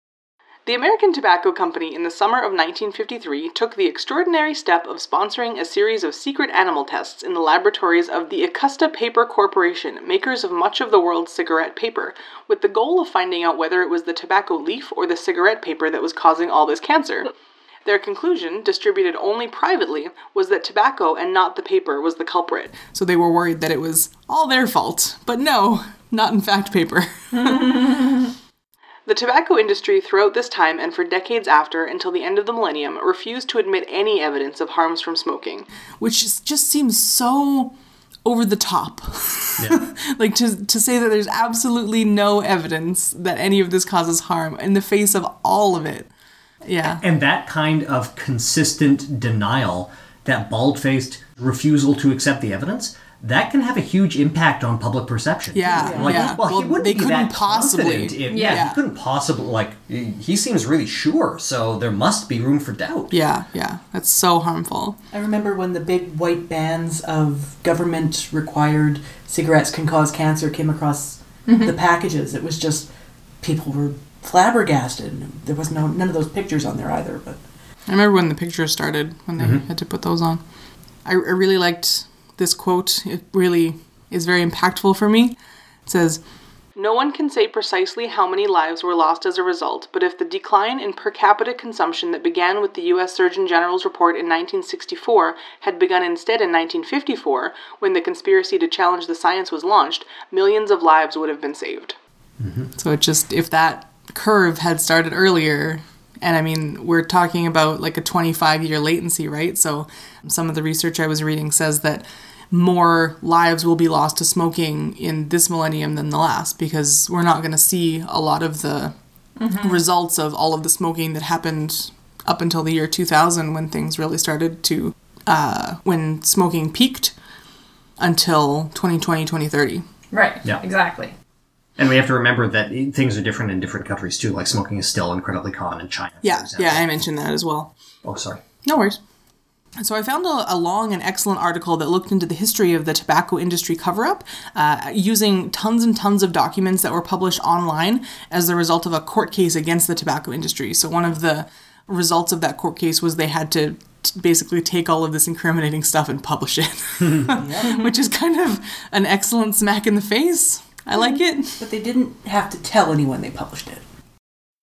The American Tobacco Company in the summer of 1953 took the extraordinary step of sponsoring a series of secret animal tests in the laboratories of the Ecusta Paper Corporation, makers of much of the world's cigarette paper, with the goal of finding out whether it was the tobacco leaf or the cigarette paper that was causing all this cancer. Their conclusion, distributed only privately, was that tobacco and not the paper was the culprit. So they were worried that it was all their fault. But no, not in fact paper. The tobacco industry throughout this time and for decades after until the end of the millennium refused to admit any evidence of harms from smoking, which is- just seems so over the top. like to to say that there's absolutely no evidence that any of this causes harm in the face of all of it. Yeah. And that kind of consistent denial, that bald faced refusal to accept the evidence, that can have a huge impact on public perception. too. Yeah, Like, yeah. well, Well, he wouldn't they be couldn't that possibly- confident if- Yeah. yeah, he couldn't possibly, like, he he seems really sure, so there must be room for doubt. Yeah, yeah. That's so harmful. I remember when the big white bans of government required cigarettes can cause cancer came across mm-hmm. the packages. It was just people were flabbergasted. There was no none of those pictures on there either. But I remember when the pictures started, when they Mm-hmm. had to put those on. I, I really liked this quote. It really is very impactful for me. It says, No one can say precisely how many lives were lost as a result, but if the decline in per capita consumption that began with the U.S. Surgeon General's report in 1964 had begun instead in 1954, when the conspiracy to challenge the science was launched, millions of lives would have been saved. So it just, if that curve had started earlier, and I mean, we're talking about like a 25 year latency, right? So some of the research I was reading says that more lives will be lost to smoking in this millennium than the last because we're not going to see a lot of the results of all of the smoking that happened up until the year 2000 when things really started to, uh, when smoking peaked until 2020, 2030. Right. Yeah. Exactly. And we have to remember that things are different in different countries, too. Like, smoking is still incredibly common in China. Yeah, example. yeah, I mentioned that as well. Oh, sorry. No worries. So I found a, a long and excellent article that looked into the history of the tobacco industry cover-up, uh, using tons and tons of documents that were published online as the result of a court case against the tobacco industry. So one of the results of that court case was they had to t- basically take all of this incriminating stuff and publish it, which is kind of an excellent smack in the face. I like it. but they didn't have to tell anyone they published it.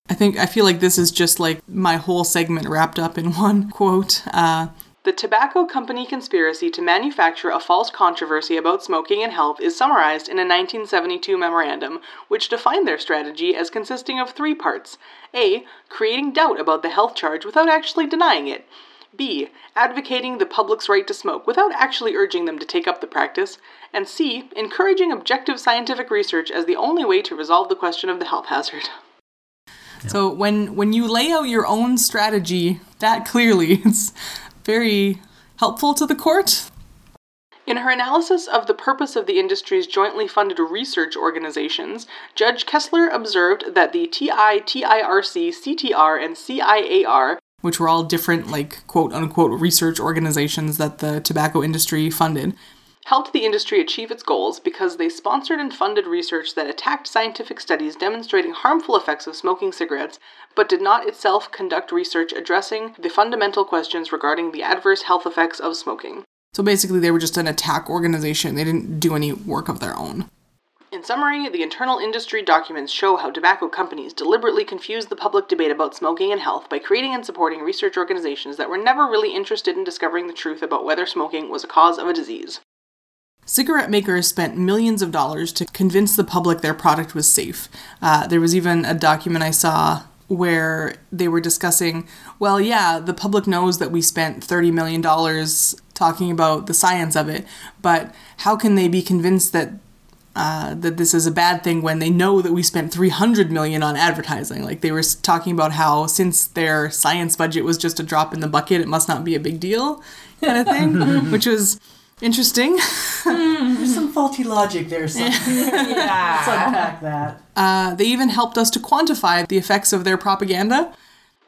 I think I feel like this is just like my whole segment wrapped up in one quote. Uh, the tobacco company conspiracy to manufacture a false controversy about smoking and health is summarized in a 1972 memorandum, which defined their strategy as consisting of three parts A. Creating doubt about the health charge without actually denying it. B. Advocating the public's right to smoke without actually urging them to take up the practice. And C. Encouraging objective scientific research as the only way to resolve the question of the health hazard. So when when you lay out your own strategy that clearly, it's very helpful to the court. In her analysis of the purpose of the industry's jointly funded research organizations, Judge Kessler observed that the TI, TIRC, CTR, and CIAR, which were all different, like, quote unquote, research organizations that the tobacco industry funded, helped the industry achieve its goals because they sponsored and funded research that attacked scientific studies demonstrating harmful effects of smoking cigarettes, but did not itself conduct research addressing the fundamental questions regarding the adverse health effects of smoking. So basically, they were just an attack organization. They didn't do any work of their own. In summary, the internal industry documents show how tobacco companies deliberately confused the public debate about smoking and health by creating and supporting research organizations that were never really interested in discovering the truth about whether smoking was a cause of a disease. Cigarette makers spent millions of dollars to convince the public their product was safe. Uh, there was even a document I saw where they were discussing, well, yeah, the public knows that we spent $30 million talking about the science of it, but how can they be convinced that uh, that this is a bad thing when they know that we spent 300 million on advertising. Like they were talking about how since their science budget was just a drop in the bucket, it must not be a big deal, kind of thing, which was interesting. There's some faulty logic there. Son. Let's unpack that. Uh, they even helped us to quantify the effects of their propaganda.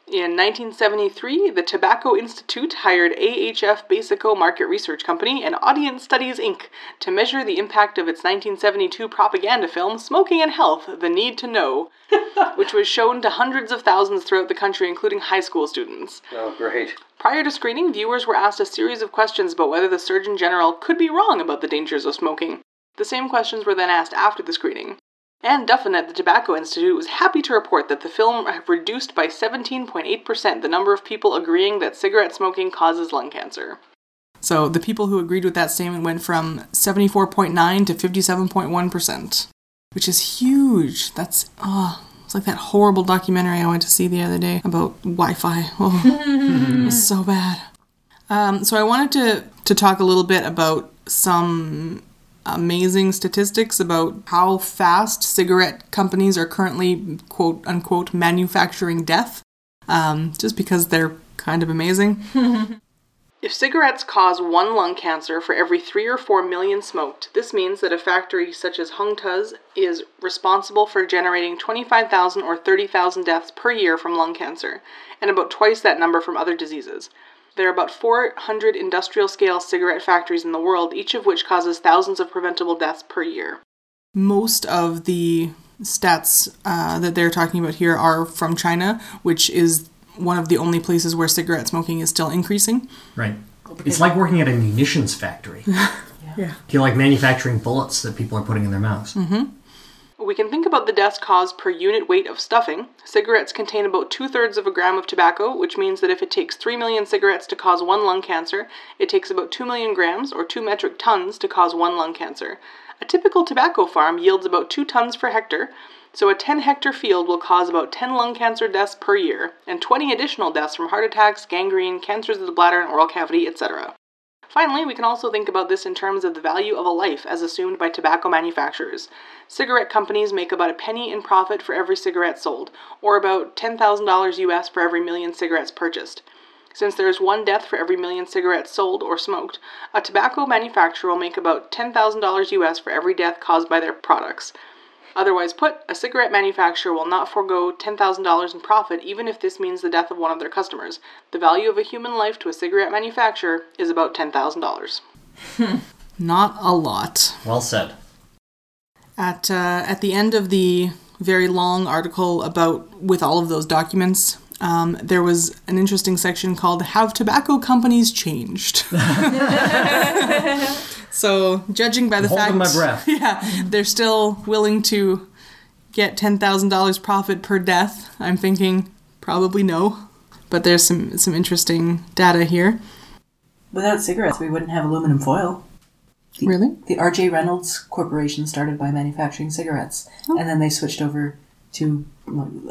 In 1973, the Tobacco Institute hired AHF Basico Market Research Company and Audience Studies Inc. to measure the impact of its 1972 propaganda film Smoking and Health The Need to Know, which was shown to hundreds of thousands throughout the country, including high school students. Oh, great. Prior to screening, viewers were asked a series of questions about whether the Surgeon General could be wrong about the dangers of smoking. The same questions were then asked after the screening. Anne Duffin at the Tobacco Institute was happy to report that the film reduced by 17.8% the number of people agreeing that cigarette smoking causes lung cancer. So the people who agreed with that statement went from 74.9 to 57.1%, which is huge. That's, oh, it's like that horrible documentary I went to see the other day about Wi Fi. Oh, it was so bad. Um, so I wanted to, to talk a little bit about some amazing statistics about how fast cigarette companies are currently quote unquote manufacturing death, um, just because they're kind of amazing. If cigarettes cause one lung cancer for every three or four million smoked, this means that a factory such as Hongta's is responsible for generating 25,000 or 30,000 deaths per year from lung cancer, and about twice that number from other diseases. There are about 400 industrial scale cigarette factories in the world, each of which causes thousands of preventable deaths per year. Most of the stats uh, that they're talking about here are from China, which is one of the only places where cigarette smoking is still increasing. Right. It's like working at a munitions factory. Yeah. You're like manufacturing bullets that people are putting in their mouths. We can think about the deaths caused per unit weight of stuffing. Cigarettes contain about two thirds of a gram of tobacco, which means that if it takes 3 million cigarettes to cause one lung cancer, it takes about 2 million grams, or 2 metric tons, to cause one lung cancer. A typical tobacco farm yields about 2 tons per hectare, so a 10 hectare field will cause about 10 lung cancer deaths per year, and 20 additional deaths from heart attacks, gangrene, cancers of the bladder and oral cavity, etc. Finally, we can also think about this in terms of the value of a life as assumed by tobacco manufacturers. Cigarette companies make about a penny in profit for every cigarette sold, or about $10,000 US for every million cigarettes purchased. Since there is one death for every million cigarettes sold or smoked, a tobacco manufacturer will make about $10,000 US for every death caused by their products. Otherwise put, a cigarette manufacturer will not forego $10,000 in profit even if this means the death of one of their customers. The value of a human life to a cigarette manufacturer is about $10,000. Not a lot. Well said. At uh, at the end of the very long article about with all of those documents, um, there was an interesting section called "Have Tobacco Companies Changed?" so, judging by the fact, my breath. yeah, they're still willing to get ten thousand dollars profit per death. I'm thinking probably no, but there's some some interesting data here. Without cigarettes, we wouldn't have aluminum foil. Really? The R.J. Reynolds Corporation started by manufacturing cigarettes, oh. and then they switched over to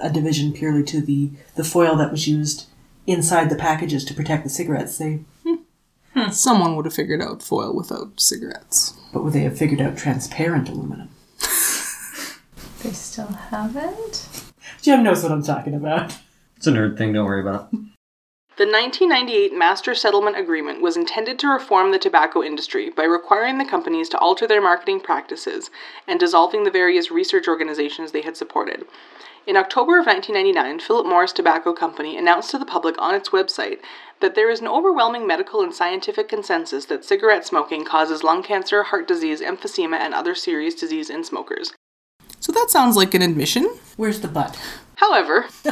a division purely to the, the foil that was used inside the packages to protect the cigarettes. They, hmm. Hmm. Someone would have figured out foil without cigarettes. but would they have figured out transparent aluminum? They still haven't? Jem knows what I'm talking about. It's a nerd thing, don't worry about it. The 1998 Master Settlement Agreement was intended to reform the tobacco industry by requiring the companies to alter their marketing practices and dissolving the various research organizations they had supported. In October of 1999, Philip Morris Tobacco Company announced to the public on its website that there is an overwhelming medical and scientific consensus that cigarette smoking causes lung cancer, heart disease, emphysema, and other serious disease in smokers. So that sounds like an admission. Where's the butt? However,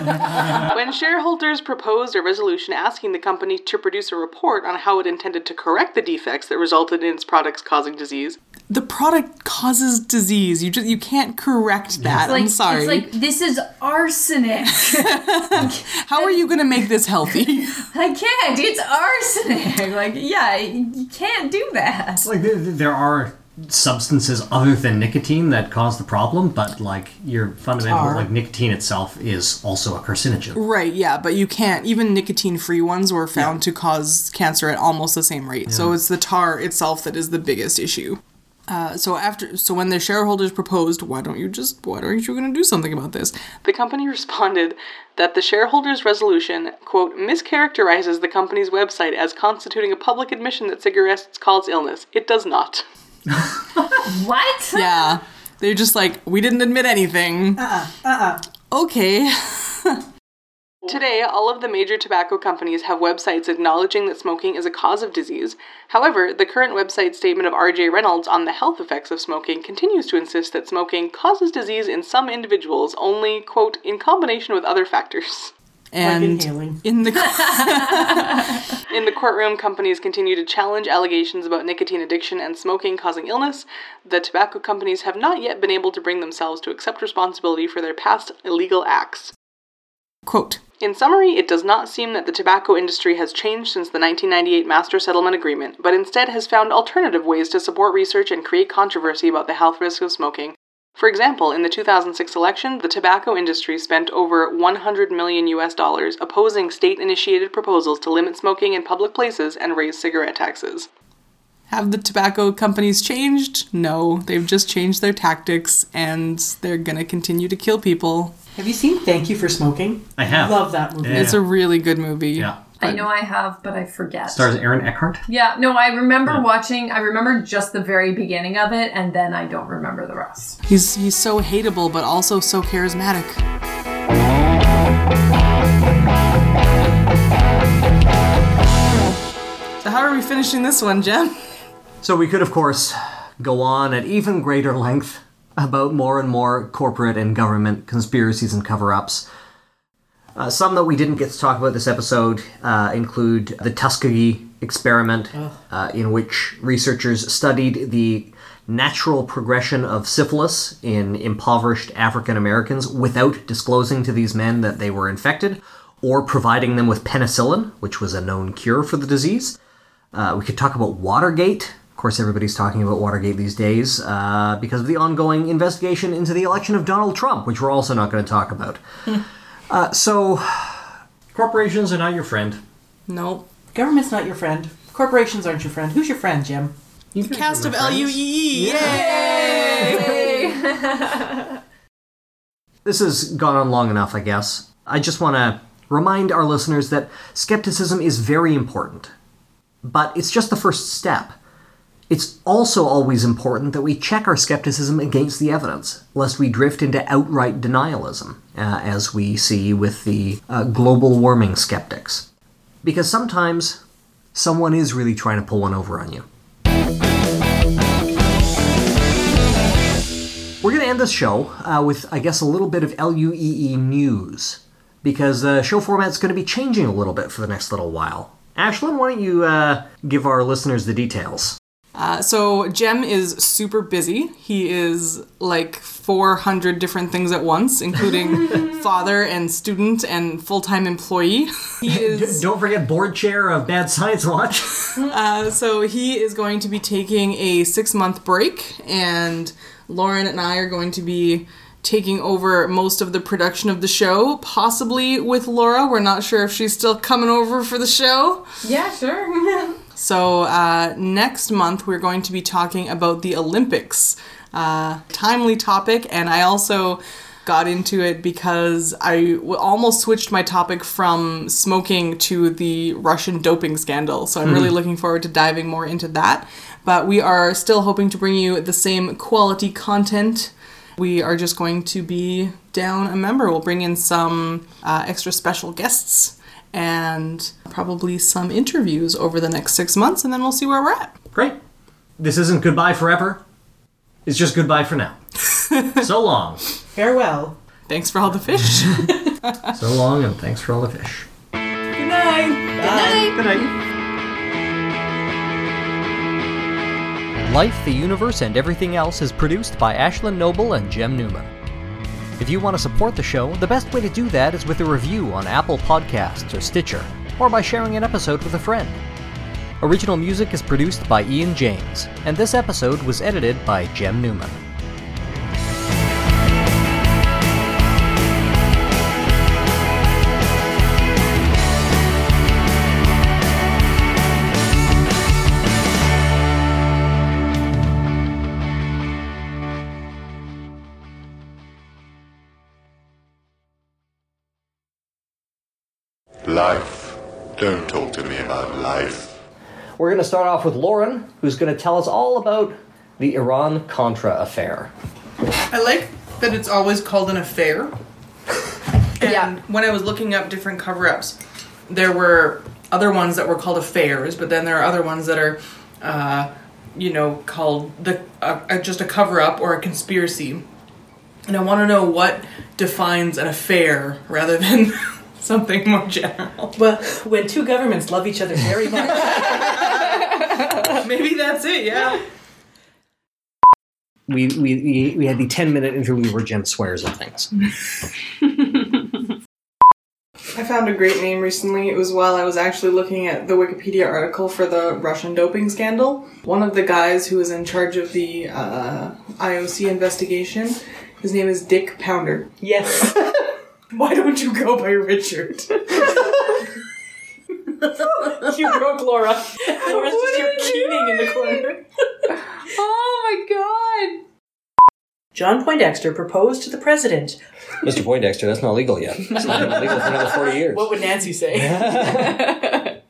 when shareholders proposed a resolution asking the company to produce a report on how it intended to correct the defects that resulted in its products causing disease, the product causes disease. You just you can't correct that. Like, I'm sorry. It's like, this is arsenic. how are you going to make this healthy? I can't. It's arsenic. Like, yeah, you can't do that. Like there, there are substances other than nicotine that cause the problem, but like your fundamental Tar. like nicotine itself is also a carcinogen. Right, yeah, but you can't. Even nicotine free ones were found to cause cancer at almost the same rate. So it's the tar itself that is the biggest issue. Uh, so after, so when the shareholders proposed, why don't you just, why aren't you going to do something about this? The company responded that the shareholders' resolution quote mischaracterizes the company's website as constituting a public admission that cigarettes cause illness. It does not. What? Yeah, they're just like we didn't admit anything. Uh uh-uh, uh. Okay. Today, all of the major tobacco companies have websites acknowledging that smoking is a cause of disease. However, the current website statement of RJ Reynolds on the health effects of smoking continues to insist that smoking causes disease in some individuals only, quote, in combination with other factors. And inhaling. in the in the courtroom, companies continue to challenge allegations about nicotine addiction and smoking causing illness. The tobacco companies have not yet been able to bring themselves to accept responsibility for their past illegal acts. Quote In summary, it does not seem that the tobacco industry has changed since the 1998 Master Settlement Agreement, but instead has found alternative ways to support research and create controversy about the health risks of smoking. For example, in the 2006 election, the tobacco industry spent over 100 million US dollars opposing state initiated proposals to limit smoking in public places and raise cigarette taxes. Have the tobacco companies changed? No, they've just changed their tactics and they're gonna continue to kill people. Have you seen Thank You for Smoking? I have. I love that movie. Yeah. It's a really good movie. Yeah. I know I have, but I forget. Stars Aaron Eckhart. Yeah, no, I remember watching. I remember just the very beginning of it, and then I don't remember the rest. He's he's so hateable but also so charismatic. So how are we finishing this one, Jem? So we could, of course, go on at even greater length about more and more corporate and government conspiracies and cover ups. Uh, some that we didn't get to talk about this episode uh, include the Tuskegee experiment, uh, in which researchers studied the natural progression of syphilis in impoverished African Americans without disclosing to these men that they were infected or providing them with penicillin, which was a known cure for the disease. Uh, we could talk about Watergate. Of course, everybody's talking about Watergate these days uh, because of the ongoing investigation into the election of Donald Trump, which we're also not going to talk about. uh, so, Corporations are not your friend. Nope. Government's not your friend. Corporations aren't your friend. Who's your friend, Jem? Cast of L U E E. Yay! this has gone on long enough, I guess. I just want to remind our listeners that skepticism is very important, but it's just the first step. It's also always important that we check our skepticism against the evidence, lest we drift into outright denialism, uh, as we see with the uh, global warming skeptics. Because sometimes someone is really trying to pull one over on you. We're going to end this show uh, with, I guess, a little bit of LUEE news, because the show format's going to be changing a little bit for the next little while. Ashlyn, why don't you uh, give our listeners the details? Uh, so Jem is super busy. He is like 400 different things at once, including father and student and full-time employee. He is Don't forget board chair of Bad Science Watch. uh, so he is going to be taking a six-month break, and Lauren and I are going to be taking over most of the production of the show, possibly with Laura. We're not sure if she's still coming over for the show. Yeah, sure. So uh, next month we're going to be talking about the Olympics. Uh, timely topic, and I also got into it because I w- almost switched my topic from smoking to the Russian doping scandal. So I'm really looking forward to diving more into that. But we are still hoping to bring you the same quality content. We are just going to be down a member. We'll bring in some uh, extra special guests and probably some interviews over the next six months, and then we'll see where we're at. Great. This isn't goodbye forever. It's just goodbye for now. so long. Farewell. Thanks for all the fish. So long, and thanks for all the fish. Good night. Good night. Good night. Life, the Universe, and Everything Else is produced by Ashlyn Noble and Jem Newman. If you want to support the show, the best way to do that is with a review on Apple Podcasts or Stitcher, or by sharing an episode with a friend. Original music is produced by Ian James, and this episode was edited by Jem Newman. We're going to start off with Lauren, who's going to tell us all about the Iran Contra affair. I like that it's always called an affair. And Yeah. when I was looking up different cover ups, there were other ones that were called affairs, but then there are other ones that are, uh, you know, called the uh, uh, just a cover up or a conspiracy. And I want to know what defines an affair rather than something more general. Well, when two governments love each other very much. Maybe that's it, yeah. We, we, we, we had the 10 minute interview where Jem swears at things. I found a great name recently. It was while I was actually looking at the Wikipedia article for the Russian doping scandal. One of the guys who was in charge of the uh, IOC investigation, his name is Dick Pounder. yes. Why don't you go by Richard? You broke Laura. Laura's just here keening in the corner. Oh my god. John Poindexter proposed to the president. Mr. Poindexter, that's not legal yet. It's not gonna legal for another 40 years. What would Nancy say?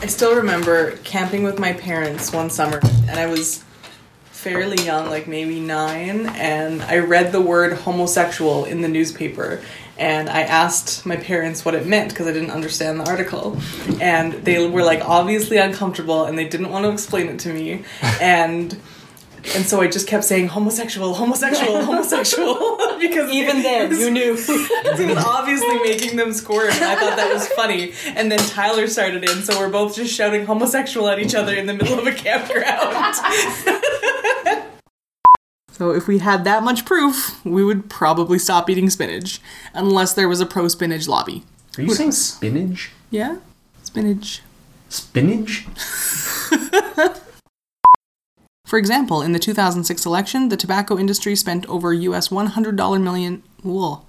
I still remember camping with my parents one summer, and I was fairly young, like maybe nine, and I read the word homosexual in the newspaper. And I asked my parents what it meant because I didn't understand the article. And they were like obviously uncomfortable and they didn't want to explain it to me. And and so I just kept saying homosexual, homosexual, homosexual because Even then, you knew. it was obviously making them squirm, and I thought that was funny. And then Tyler started in, so we're both just shouting homosexual at each other in the middle of a campground. So if we had that much proof, we would probably stop eating spinach, unless there was a pro spinach lobby. Are you saying spinach? Yeah, spinach. Spinach? For example, in the 2006 election, the tobacco industry spent over US $100 million. Whoa.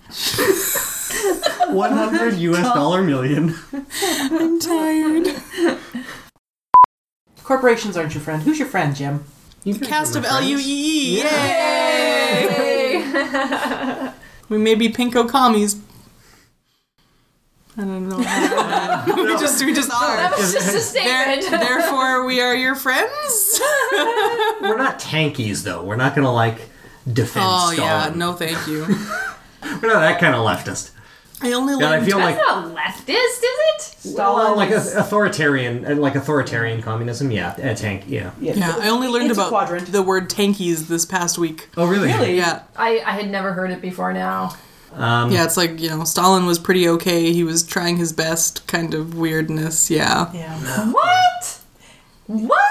100 US dollar million. I'm tired. Corporations aren't your friend. Who's your friend, Jem? The cast of L U E E. Yay! we may be pinko commies. I don't know. we just we just That are. was just a There- statement. therefore, we are your friends. We're not tankies, though. We're not gonna, like, defend Oh Stalin. yeah, no, thank you. We're not that kind of leftist. I only God, I learned. feel like That's not leftist, is it? well, like a, authoritarian, uh, like authoritarian communism. Yeah, a tank. Yeah. yeah, I only learned It's a about quadrant. the word tankies this past week. Oh, really? Really? Yeah, I, I had never heard it before now. Um, yeah, it's like you know, Stalin was pretty okay. He was trying his best, kind of weirdness. Yeah. Yeah. What? What?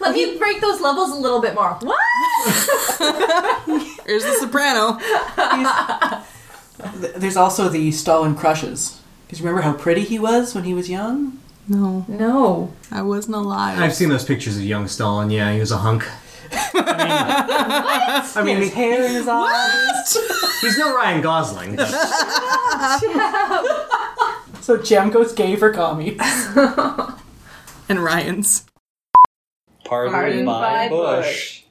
Let me break those levels a little bit more. What? Here's the soprano. Th- There's also the Stalin crushes. Because you remember how pretty he was when he was young? No, No. I wasn't alive. I've seen those pictures of young Stalin. Yeah, he was a hunk. I mean, His hair in his eyes. he's no Ryan Gosling. So Jem goes gay for commies. and Ryan's. Pardoned, Pardoned by, by Bush.